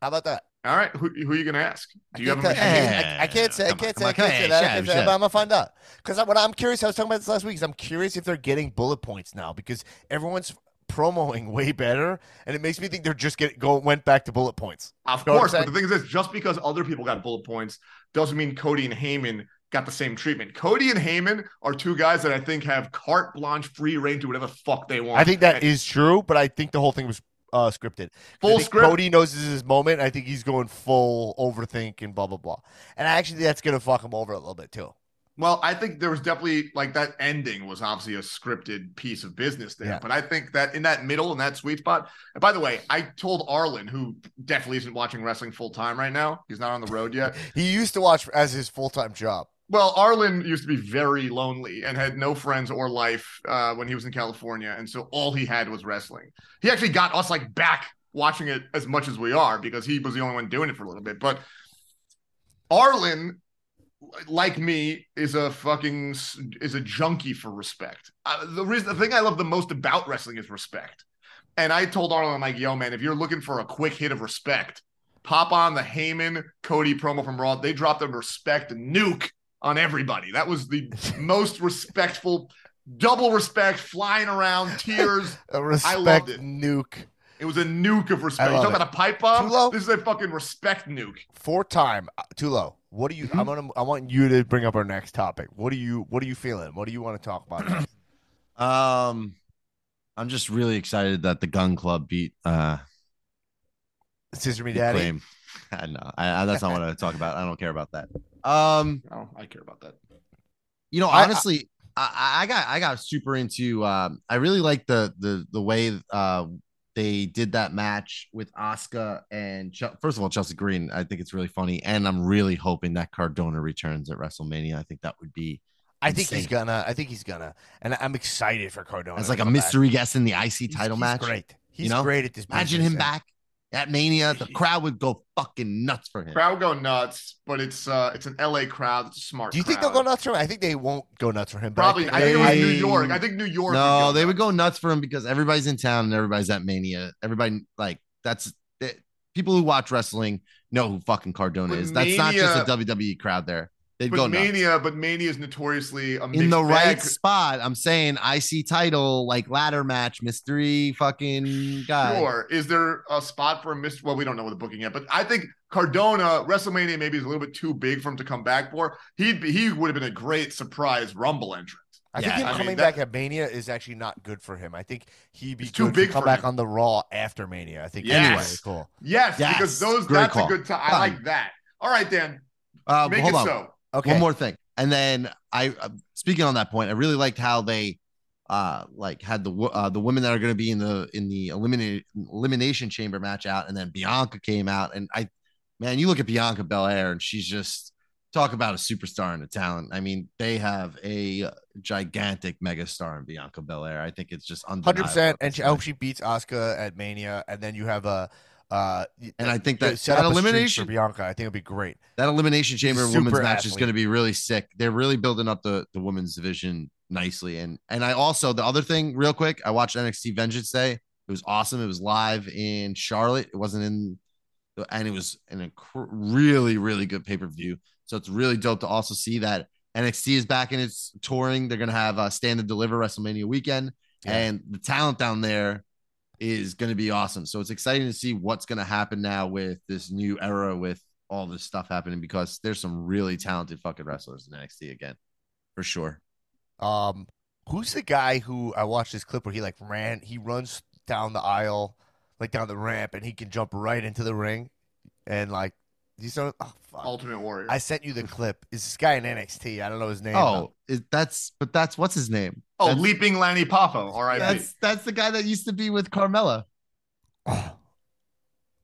How about that? All right. Who, who are you going to ask? Do you I have a can't, machine? I, I can't say. I can't say. I can't say that. I Shab, can't say that, but I'm gonna find out. Because what I'm curious. I was talking about this last week. Is I'm curious if they're getting bullet points now because everyone's promoing way better, and it makes me think they're just getting go went back to bullet points. Of Know course, but the thing is this: just because other people got bullet points doesn't mean Cody and Heyman got the same treatment. Cody and Heyman are two guys that I think have carte blanche, free reign to whatever the fuck they want. I think that And is true, but I think the whole thing was uh, scripted. Full script. Cody knows this is his moment. I think he's going full overthink and blah blah blah. And actually, that's gonna fuck him over a little bit too. Well, I think there was definitely like that ending was obviously a scripted piece of business there. Yeah. But I think that in that middle, in that sweet spot. And by the way, I told Arlen, who definitely isn't watching wrestling full time right now. He's not on the road yet. He used to watch as his full time job. Well, Arlen used to be very lonely and had no friends or life uh, when he was in California, and so all he had was wrestling. He actually got us like back watching it as much as we are because he was the only one doing it for a little bit. But Arlen, like me, is a fucking is a junkie for respect. Uh, the reason, the thing I love the most about wrestling is respect. And I told Arlen, I'm like, yo, man, if you're looking for a quick hit of respect, pop on the Heyman Cody promo from Raw. They dropped a respect nuke on everybody. That was the most respectful, double respect, flying around, tears. A respect loved it. nuke. It was a nuke of respect. I You talking it. about a pipe bomb. Too low? This is a fucking respect nuke. Four time uh, too low. What do you? Mm-hmm. I'm gonna. I want you to bring up our next topic. What do you? What are you feeling? What do you want to talk about? Um, I'm just really excited that the Gun Club beat uh Sister me daddy. Claim. I know. I, I, that's not what I want to talk about. I don't care about that. Um, Oh, I care about that. you know, I- I- honestly, I, I got I got super into. Um, I really like the the the way uh they did that match with Oscar and Chel- first of all Chelsea Green. I think it's really funny, and I'm really hoping that Cardona returns at WrestleMania. I think that would be I think he's gonna. I think he's gonna, and I'm excited for Cardona. as to like a come back. mystery guest in the IC He's- title he's match. Great. He's know? great at this. Match, imagine business, him and- back at Mania. The crowd would go fucking nuts for him. Crowd go nuts, but it's uh it's an LA crowd. It's a smart. Do you think crowd. they'll go nuts for him? I think they won't go nuts for him. Probably. I think it was New York. I think New York. No, they would go nuts for him because everybody's in town and everybody's at Mania. Everybody like that's it, people who watch wrestling know who fucking Cardona But is. That's not just a WWE crowd there. They'd But go nuts. Mania, but Mania is notoriously a in mixed the right bag. spot. I'm saying IC title like ladder match mystery fucking guy. Sure. Is there a spot for a missed? Well, we don't know what the booking yet, but I think Cardona WrestleMania maybe is a little bit too big for him to come back for. He'd be he would have been a great surprise Rumble entrance. I think him I mean, coming that- back at Mania is actually not good for him. I think he'd be too good big to come back him. on the Raw after Mania. I think Yes. that's really cool. Yes, Yes. because those Great that's call. a good time. I like that. All right, Dan, Uh, make hold it on. so. Okay. One more thing, and then I uh, speaking on that point, I really liked how they uh like had the uh, the women that are going to be in the in the eliminate elimination chamber match out, and then Bianca came out, and I man, you look at Bianca Belair, and she's just talk about a superstar and a talent. I mean, they have a gigantic megastar in Bianca Belair. I think it's just 100%. and she, I hope she beats Asuka at Mania, and then you have a. Uh, And I think uh, that set that a elimination- for Bianca. I think it'd be great. that elimination chamber Super women's match is going to be really sick. They're really building up the the women's division nicely, and and I also the other thing, real quick, I watched NXT Vengeance Day. It was awesome. It was live in Charlotte. It wasn't in, and it was an inc- really really good pay per view. So it's really dope to also see that NXT is back in its touring. They're going to have uh, Stand and Deliver WrestleMania weekend, Yeah. and the talent down there is going to be awesome. So it's exciting to see what's going to happen now with this new era with all this stuff happening because there's some really talented fucking wrestlers in NXT again, for sure. Um, who's the guy who I watched this clip where he like ran? He runs down the aisle, like down the ramp, and he can jump right into the ring, and like these are. Oh, fuck. Ultimate Warrior. I sent you the clip. Is this guy in NXT? I don't know his name. Oh, is, that's but that's what's his name? Oh, that's, Leaping Lanny Poffo. All right. that's that's the guy that used to be with Carmella. Oh.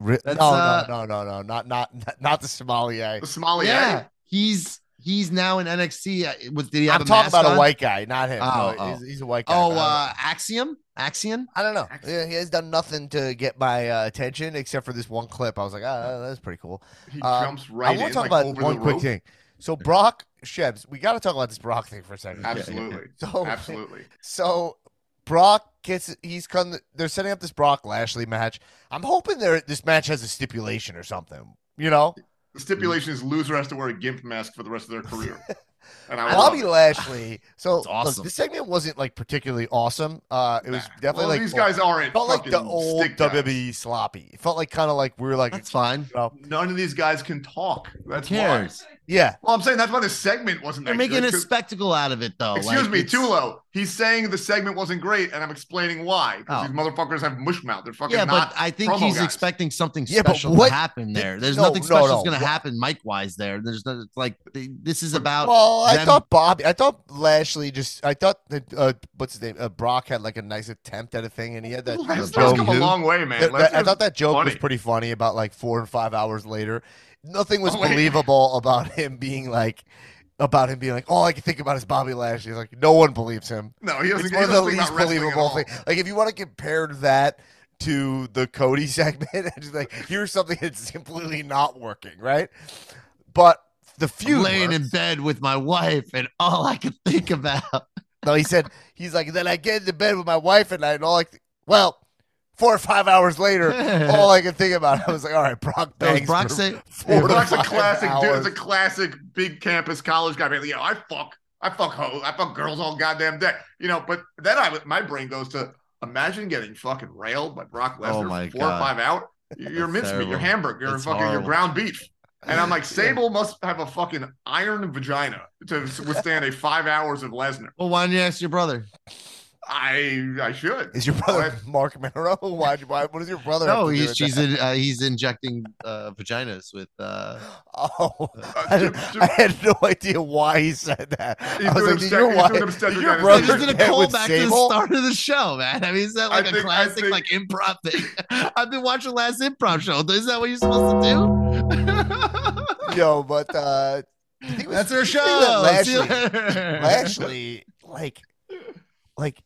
No, uh, no, no, no, no, not not not, not the Somali guy. The Somali. yeah, he's he's now in NXT. Uh, Was did he have I'm a talking mask about a white guy, not him. Oh, no, oh. He's, he's a white guy. Oh, but I don't know. uh, Axiom, Axiom. I don't know. Yeah, he has done nothing to get my uh, attention except for this one clip. I was like, ah, that's pretty cool. He Uh, jumps right I in. want to talk like, about one quick rope. thing. So Brock Shebs, we got to talk about this Brock thing for a second. Absolutely. So Absolutely. So Brock gets he's come. They're setting up this Brock Lashley match. I'm hoping there this match has a stipulation or something. You know, The stipulation is loser has to wear a gimp mask for the rest of their career. And I Bobby love. Lashley. So awesome. look, this segment wasn't like particularly awesome. Uh, it was Nah. definitely Well, like these guys aren't felt like the fucking old stick guys. WWE sloppy. It felt like kind of like we were like, That's fine. you know, None of these guys can talk. That's Who why. cares? yeah. Well, I'm saying that's why the segment wasn't. They're that making good, a 'cause- spectacle out of it, though. Excuse Like, me, it's- Tulo. He's saying the segment wasn't great, and I'm explaining why. Because Oh. these motherfuckers have mush mouth. They're fucking Yeah, not. but I think promo he's guys. expecting something Yeah, special what- to happen there. There's no, nothing no, special no. going to What- happen mic wise there. There's no, like they, this is about. Well, I them- thought Bobby, I thought Lashley just, I thought that uh, what's his name, uh, Brock had like a nice attempt at a thing, and he had that. Lester's joke. come a long way, man. That- that- I thought that joke was pretty funny about like four and five hours later. Nothing was Oh, believable about him being like, about him being like, all I can think about is Bobby Lashley. He's like, no one believes him. No, he doesn't. It's one of the doesn't think least about wrestling at believable all. things. Like if you want to compare that to the Cody segment, it's just like here's something that's completely not working, right? But the I'm feud laying in bed with my wife, and all I can think about. No, he said he's like. Then I get into bed with my wife at night, and all like, well, four or five hours later, all I could think about, I was like, all right, Brock That was bangs. Brock for say- four to Brock's a five classic dude. It's a classic big campus college guy. Man, you know, I fuck, I fuck hoes, I fuck girls all goddamn day. You know, but then I, my brain goes to imagine getting fucking railed by Brock oh Lesnar Oh my for four or five hours. You're That's mincemeat, you're hamburger, you're That's fucking your ground beef. And I'm like, Sable must have a fucking iron vagina to withstand a five hours of Lesnar. Well, why don't you ask your brother? I I should. Is your brother Marc Mero? Why? Why? What does your brother? No, he's she's in, uh, he's injecting uh, vaginas with. Uh, Oh, Uh, I, Jim- Jim- I had no idea why he said that. He's I was doing like, did obstet- your, he's wife, doing obstetric your brother I just did a get with callback to the start of the show, man. I mean, is that like a think- classic think- like improv thing? I've been watching last improv show. Is that what you're supposed to do? Yo, but uh, I think it was- That's our I that show. See Lashley. Lashley, like, like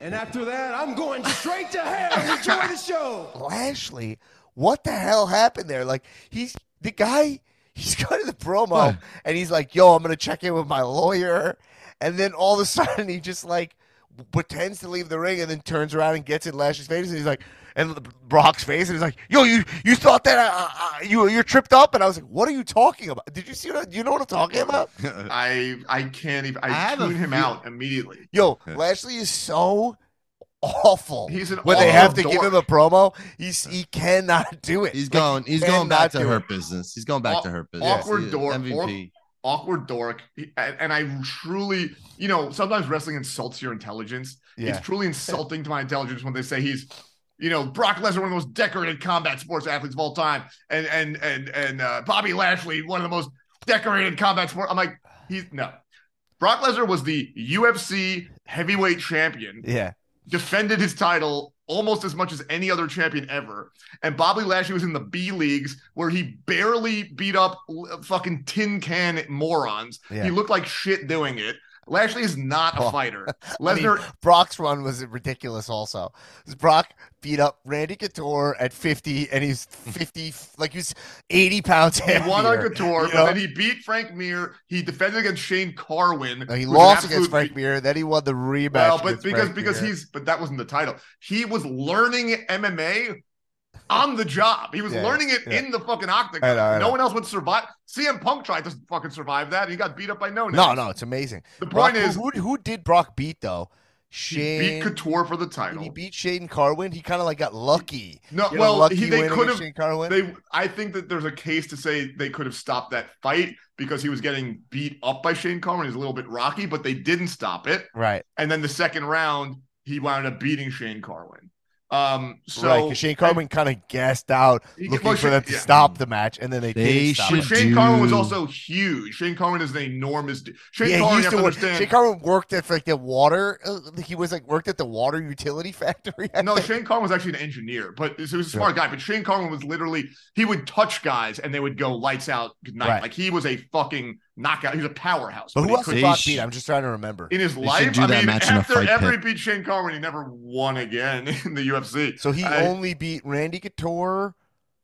And after that, I'm going straight to hell. Enjoy the show. Lashley, what the hell happened there? Like he's the guy. He's cutting the promo What? and he's like, "Yo, I'm gonna check in with my lawyer," and then all of a sudden he just like pretends to leave the ring and then turns around and gets in Lashley's face and he's like, and Brock's face and he's like, "Yo, you you thought that uh, uh, you you're tripped up?" And I was like, "What are you talking about? Did you see what? Do you know what I'm talking about?" I I can't even. I, I have tune him feel- out immediately. Yo, Lashley is so awful. He's an when they have to give him a promo, he's he cannot do it. He's Like, going. He's going back to her it. business. He's going back Aw- to her business. awkward He- door- MVP. Awkward dork, and, and I truly, you know, sometimes wrestling insults your intelligence. Yeah. It's truly insulting to my intelligence when they say he's, you know, Brock Lesnar, one of the most decorated combat sports athletes of all time, and and and and uh, Bobby Lashley, one of the most decorated combat sport. I'm like, he's no. Brock Lesnar was the UFC heavyweight champion. Yeah. defended his title almost as much as any other champion ever. And Bobby Lashley was in the B leagues where he barely beat up fucking tin can morons. Yeah. He looked like shit doing it. Lashley is not a Oh. fighter. I mean, Lesnar, Brock's run was ridiculous. Also, Brock beat up Randy Couture at 50, and he's 50, like he's 80 pounds he heavier. won on Couture, you but know? then he beat Frank Mir. He defended against Shane Carwin. No, he lost against Frank Mir. Then he won the rematch. Well, but because Frank because Mir. he's but that wasn't the title. He was learning MMA on the job. He was Yeah, learning it yeah. in the fucking octagon. I know, I know. No one else would survive. CM Punk tried to fucking survive that. And he got beat up by no no, no, it's amazing. The Brock, point is, who, who did Brock beat though? he Shane beat Couture for the title. he beat Shane Carwin? He kind of like got lucky. No, You know, well, lucky he, they could have. Carwin. They, I think that there's a case to say they could have stopped that fight because he was getting beat up by Shane Carwin. He's a little bit rocky, but they didn't stop it. right, And then the second round, he wound up beating Shane Carwin. Um, so right. Shane Carwin kind of gassed out, He- looking well, for Shane- them to yeah. stop the match, and then they, They didn't stop it. should Shane Carwin was also huge. Shane Carwin is an enormous. dude. Shane yeah, Carwin, used to to work. understand. Shane Carwin worked at like the water. Uh, he was like worked at the water utility factory. I no, think. Shane Carwin was actually an engineer, but he was a smart guy. But Shane Carwin was literally he would touch guys and they would go lights out, good night. Right. Like he was a fucking knockout. He was a powerhouse. But he who else could- did They Brock beat? I'm just trying to remember. in his should life? do I that mean, match after every pit. beat Shane Carwin, he never won again in the UFC. So he I- only beat Randy Couture,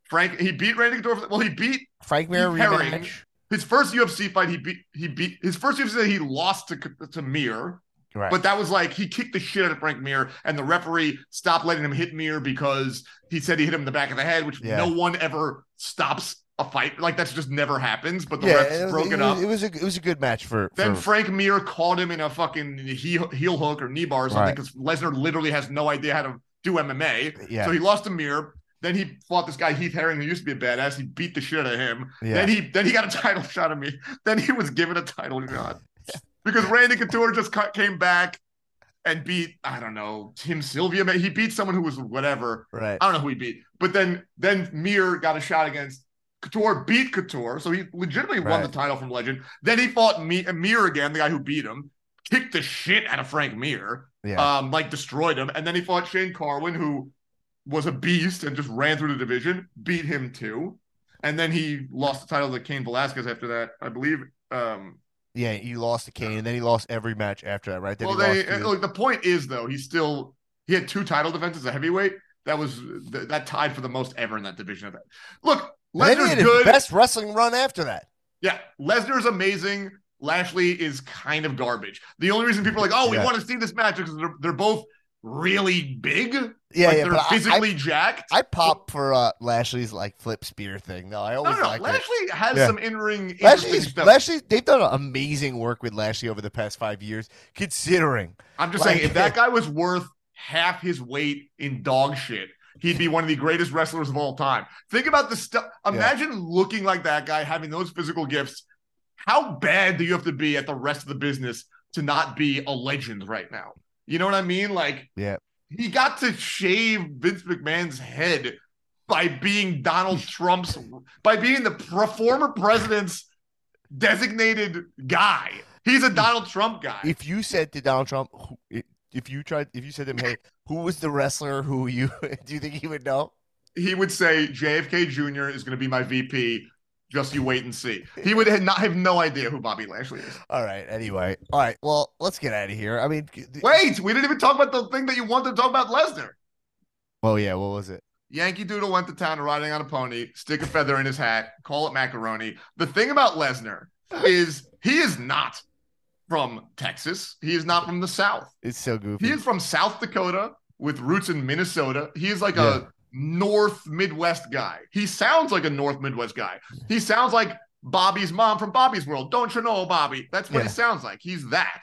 Frank, he beat Randy Couture. Well, he beat Frank Mir Heath Herring. his first UFC fight. He beat he beat his first UFC. Fight, He lost to to Mir. Right. But that was like he kicked the shit out of Frank Mir, and the referee stopped letting him hit Mir because he said he hit him in the back of the head, which Yeah. no one ever stops a fight. Like that's just never happens. But the yeah, refs it broke it, it, was, up. it was a it was a good match for. then for Frank Mir caught him in a fucking heel, heel hook or knee bar or something Right. because Lesnar literally has no idea how to do MMA. yeah, So he lost to Mir. Then he fought this guy Heath Herring, who used to be a badass. He beat the shit out of him. yeah. Then he then he got a title shot at me. Then he was given a title shot because Randy Couture just cut, came back and beat I don't know Tim Sylvia. He beat someone who was whatever. right. I don't know who he beat. But then then Mir got a shot against Couture, beat Couture, so he legitimately won the title from Legend. Then he fought Me- Mir again, the guy who beat him, kicked the shit out of Frank Mir, Yeah. um, like destroyed him, and then he fought Shane Carwin, who was a beast and just ran through the division, beat him too, and then he lost the title to Cain Velasquez after that, I believe. Um, yeah, he lost to Cain, and then he lost every match after that, right? Then well, he they, lost to- look, the point is though, he still he had two title defenses as a heavyweight. That was th- that tied for the most ever in that division. Of that. Look, and then he Lesnar's good. best wrestling run after that. Yeah, Lesnar's amazing. Lashley is kind of garbage. The only reason people are like, oh, we Yeah. want to see this match because they're, they're both really big. Yeah, like yeah, they're but I- physically jacked. I, pop for uh, Lashley's like flip spear thing. No, I always no, like it. Lashley has Yeah. some in-ring interesting Lashley's. Lashley, they've done amazing work with Lashley over the past five years, considering. I'm just like- saying, if that guy was worth half his weight in dog shit, he'd be one of the greatest wrestlers of all time. Think about the stuff. Imagine looking like that guy, having those physical gifts. How bad do you have to be at the rest of the business to not be a legend right now? You know what I mean? Like, Yeah. he got to shave Vince McMahon's head by being Donald Trump's, by being the pro- former president's designated guy. He's a Donald Trump guy. If you said to Donald Trump, if you tried, if you said to him, "Hey, who was the wrestler who you?" Do you think he would know? he would say JFK Jr. is going to be my VP. Just you wait and see. He would have not have no idea who Bobby Lashley is. All right. Anyway, all right. Well, let's get out of here. I mean, th- Wait, we didn't even talk about the thing that you wanted to talk about Lesnar. Oh yeah, what was it? Yankee Doodle went to town riding on a pony, stick a feather in his hat, call it macaroni. The thing about Lesnar is he is not from Texas. He is not from the South. It's so goofy. He is from South Dakota with roots in Minnesota. He is like Yeah. a North Midwest guy. He sounds like a North Midwest guy. He sounds like Bobby's mom from Bobby's World. Don't you know, Bobby? That's what Yeah. he sounds like. He's that.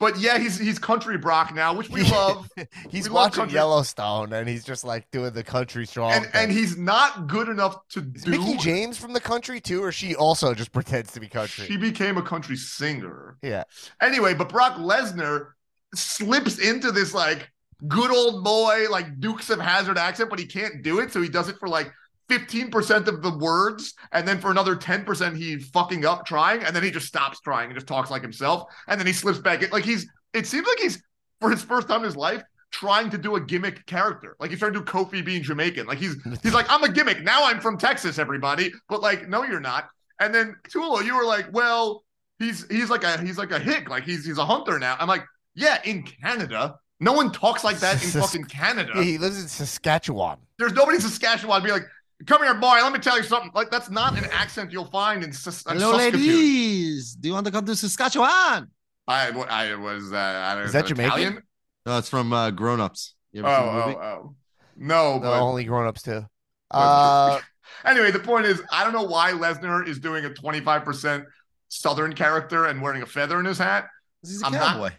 But yeah, he's he's country Brock now, which we love. he's we watching country- Yellowstone and he's just like doing the country strong. and and he's not good enough to is do. Mickie James from the country too, or she also just pretends to be country? She became a country singer. yeah. Anyway, but Brock Lesnar slips into this like good old boy, like Dukes of Hazzard accent, but he can't do it. So he does it for like 15% of the words. And then for another 10%, he fucking up trying. And then he just stops trying and just talks like himself. And then he slips back in. Like he's, it seems like he's, for his first time in his life, trying to do a gimmick character. Like he's trying to do Kofi being Jamaican. Like he's, he's like, I'm a gimmick. Now I'm from Texas, everybody. But like, no, you're not. And then Tulo, you were like, well, he's he's like a he's like a hick, like he's he's a hunter now. I'm like, yeah, in Canada. No one talks like that in fucking Canada. Yeah, he lives in Saskatchewan. There's nobody in Saskatchewan be like, come here, boy, let me tell you something. Like that's not an accent you'll find in Sas- uh, Hello, Saskatoon. ladies. Do you want to come to Saskatchewan? I I was uh, I don't Is know, that Jamaican? Italian? No, it's from uh, Grown Ups. Oh ever seen the oh oh. No, No, but only grown ups too. Uh, anyway, the point is, I don't know why Lesnar is doing a 25% Southern character and wearing a feather in his hat. He's a I'm not- cowboy.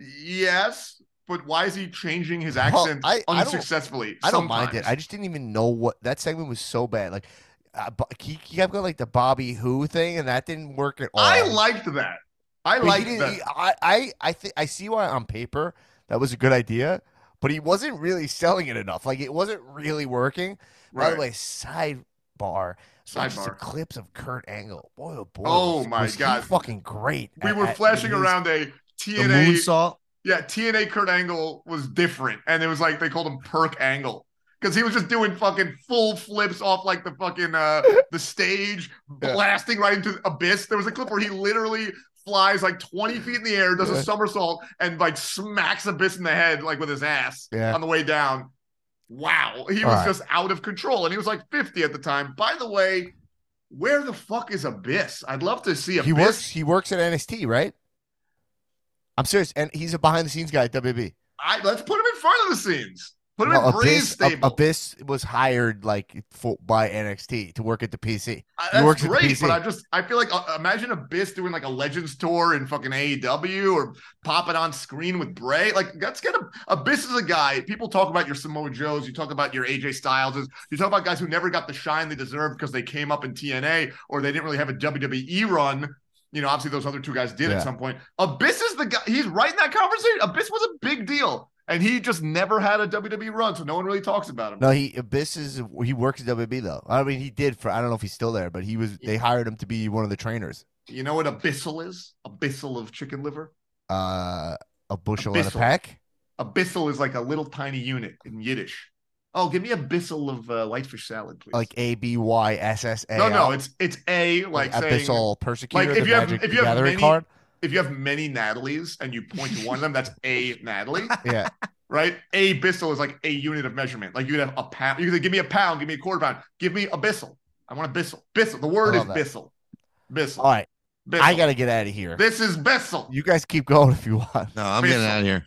Yes, but why is he changing his Well, accent I- I don't- unsuccessfully? I don't mind it. I just didn't even know what that segment was so bad. Like, uh, Bo- he, he kept going like the Bobby Who thing, and that didn't work at all. I liked that. I But he liked didn't- that. he- I I I, thi- I see why on paper that was a good idea, but he wasn't really selling it enough. Like it wasn't really working. By the Right. way, sidebar. Watch some clips of Kurt Angle. Boy, oh boy! Oh was- my was he God. fucking great. We at- were flashing he was- around a TNA The TNA. moonsault. Yeah, TNA Kurt Angle was different, and it was like they called him Perk Angle because he was just doing fucking full flips off like the fucking uh the stage, Yeah. blasting right into the abyss. There was a clip where he literally flies like 20 feet in the air, does Yeah. a somersault, and like smacks Abyss in the head like with his ass Yeah. on the way down. Wow, he All was right. just out of control, and he was like 50 at the time. By the way, where the fuck is Abyss? I'd love to see Abyss. He works. He works at NXT, right? I'm serious, and he's a behind the scenes guy at WB. I, let's put him in front of the scenes. Put him No, in Breeze Abyss. Abyss was hired like for, by NXT to work at the PC. He That's works at the great, PC. but I just I feel like uh, imagine Abyss doing like a Legends tour in fucking AEW or pop it on screen with Bray. Like let's get a Abyss is a guy. People talk about your Samoa Joes, you talk about your AJ Styleses, you talk about guys who never got the shine they deserved because they came up in TNA or they didn't really have a WWE run. You know, obviously those other two guys did Yeah. at some point. Abyss is the guy. He's right in that conversation. Abyss was a big deal, and he just never had a WWE run, so no one really talks about him. No, he Abyss is he works at WB though. I mean, he did for I don't know if he's still there, but he was. They hired him to be one of the trainers. You know what abyssal is? Abyssal of chicken liver. Uh, a bushel and a Abyssal. pack. Abyssal is like a little tiny unit in Yiddish. Oh, give me a bissel of uh, whitefish salad, please. Like A B Y S S A. no, no, it's it's a like, saying abyssal persecutor. like, if you have- if you have Gathering many- card. if you have many Natalies and you point to one of them, that's a Natalie, Yeah, right? A bissel is like a unit of measurement. Like you could have a pound. You could say, give me a pound, give me a quarter pound, give me a bissel. I want a bissel. Bissel. The word is that. bissel. Bissel. all right. bissel. I gotta get out of here. This is bissel. You guys keep going if you want. No, I'm Bissell. getting out of here.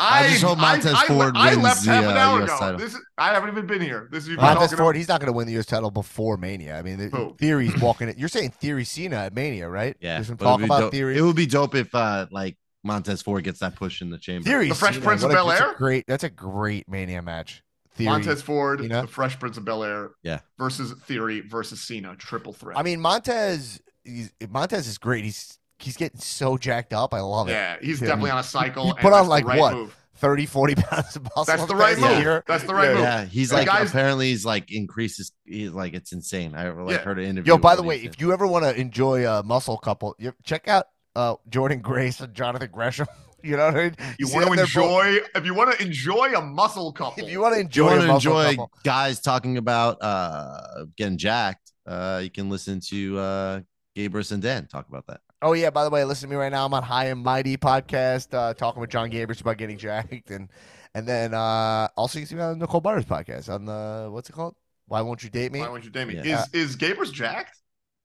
I, I just hope Montez I, Ford I, I wins left the, half an uh, US ago. title. This is, I haven't even been here. This is you've been Montez Ford, about- he's not going to win the U.S. title before Mania. I mean, the, Who? Theory's walking it. You're saying Theory Cena at Mania, right? Yeah. There's some it'd talk be about dope- Theory. It would be dope if uh like Montez Ford gets that push in the chamber. Theory The Fresh Cena, Prince of what a- that's a Bel-Air? Great. That's a great Mania match. Theory. Montez Ford, Cena. the Fresh Prince of Bel Air, Yeah. versus Theory versus Cena, triple threat. I mean, Montez. He's, Montez is great. He's he's getting so jacked up. I love it. Yeah, he's Yeah. definitely on a cycle. He and put on, like, right what? Move. 30, 40 pounds of muscle. That's the right a move. year. That's the right Yeah. move. Yeah, he's The like guys- apparently he's like increases. He's like it's insane. I like Yeah. heard an interview. Yo, by the way, he if you ever want to enjoy a muscle couple, you check out uh, Jordynne Grace and Jonathan Gresham. You know what I mean? You see want to they're both- enjoy if you want to enjoy a muscle couple. if you want to If you enjoy, a enjoy couple, guys talking about uh getting jacked, uh you can listen to uh Gabrus and Dan talk about that. Oh yeah, by the way, listen to me right now. I'm on High and Mighty podcast, uh, talking with Jon Gabrus about getting jacked, and and then uh, also you can see me on Nicole Butters podcast on the what's it called? Why won't you date me? Why won't you date me? Yeah. Is is Gabrus jacked?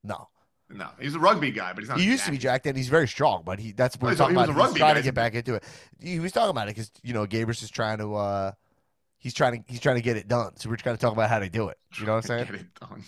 No, No, he's a rugby guy, but he's not. he used to be jacked, and he's very strong, but he that's what we're talking he was about. He's trying guy. to get back into it. He was talking about it because you know Gabrus is trying to uh, he's trying to he's trying to get it done. So we're trying to talk about how to do it. You know what I'm Get saying? it done.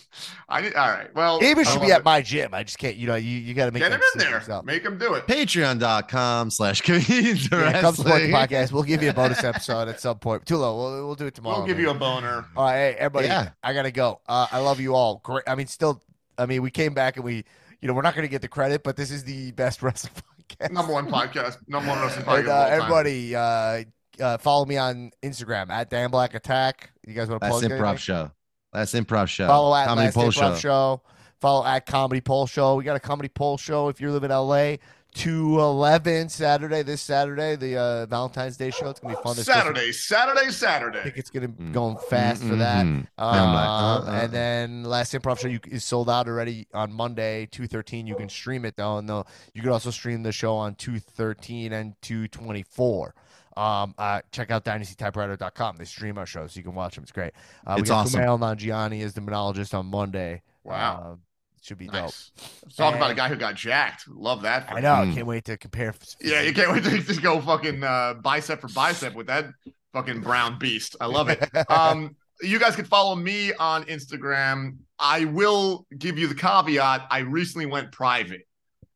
I need, all right. Well, Gabrus I should be at it. my gym. I just can't. You know, you, you got to make Get him that in there. yourself. Make him do it. Patreon.com slash comedians Yeah, come support the podcast. We'll give you a bonus episode at some point. Tulo, we'll, we'll do it tomorrow. We'll give maybe. you a boner. All right, hey, everybody. Yeah. I gotta go. Uh, I love you all. Great. I mean, still. I mean, we came back and we, you know, we're not gonna get the credit, but this is the best wrestling podcast. Number one podcast. Number one wrestling podcast. And, of uh, all time. everybody, uh, uh, follow me on Instagram at Dan Black Attack. You guys want to Last plug improv anything? show. Last improv show. Follow at Comedy Last Poll Improv show. show. Follow at Comedy Poll Show. We got a Comedy Poll Show if you live in LA. 211 Saturday, this Saturday, the uh, Valentine's Day show. It's gonna be fun. There's supposed to- Saturday, Saturday, I think it's gonna be Mm. going fast for that. Uh, I'm like, uh, uh. and then last improv show you, is sold out already on Monday, two thirteen. You can stream it though, and though you can also stream the show on two thirteen and two twenty four. Um, uh, check out dynastytypewriter.com. They stream our shows, so you can watch them. It's great. Uh, we It's got awesome. Kumail Nanjiani as the monologist on Monday. Wow. Um, should be dope. Nice. Talk about a guy who got jacked. Love that. I him. know. I Mm. can't wait to compare. Yeah, you can't wait to just go fucking uh, bicep for bicep with that fucking brown beast. I love it. Um, you guys can follow me on Instagram. I will give you the caveat. I recently went private.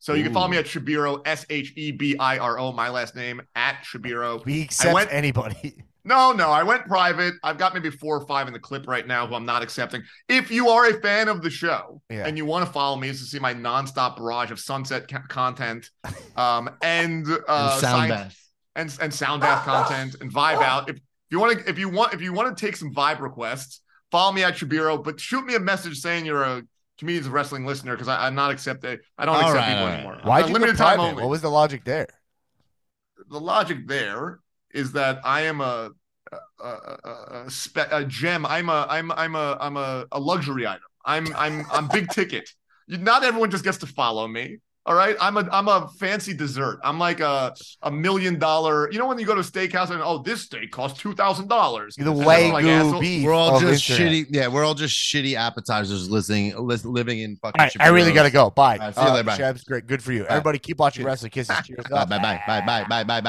So you can follow me at Shebiro, S H E B I R O, my last name, at Shebiro. we accept went- anybody. No, no, I went private. I've got maybe four or five in the clip right now who I'm not accepting. If you are a fan of the show Yeah. and you want to follow me to see my nonstop barrage of sunset ca- content um, and, uh, And sound science- bath. and and sound bath content and vibe out. If you want to, if you want, if you want to take some vibe requests, follow me at Shebiro. But shoot me a message saying you're a comedians of wrestling listener because I'm not accepting. I don't All accept right, people right. anymore. Why'd Uh, you limited time private? only. What was the logic there? the logic there is that I am a a, a, a, spe- a gem. I'm a I'm I'm a I'm a, a luxury item. I'm I'm I'm big ticket. Not everyone just gets to follow me. All right, I'm a I'm a fancy dessert. I'm like a a million dollar. You know when you go to a steakhouse and oh this steak costs two thousand dollars. The Wagyu beef. We're all just shitty. Yeah, we're all just shitty appetizers listening, living in fucking. All right, I really got to go. Bye. All right, see you Uh, later, bye. Shebs, great. Good for you. Everybody keep watching wrestling. Kisses. Cheers. Bye bye bye bye bye bye bye bye.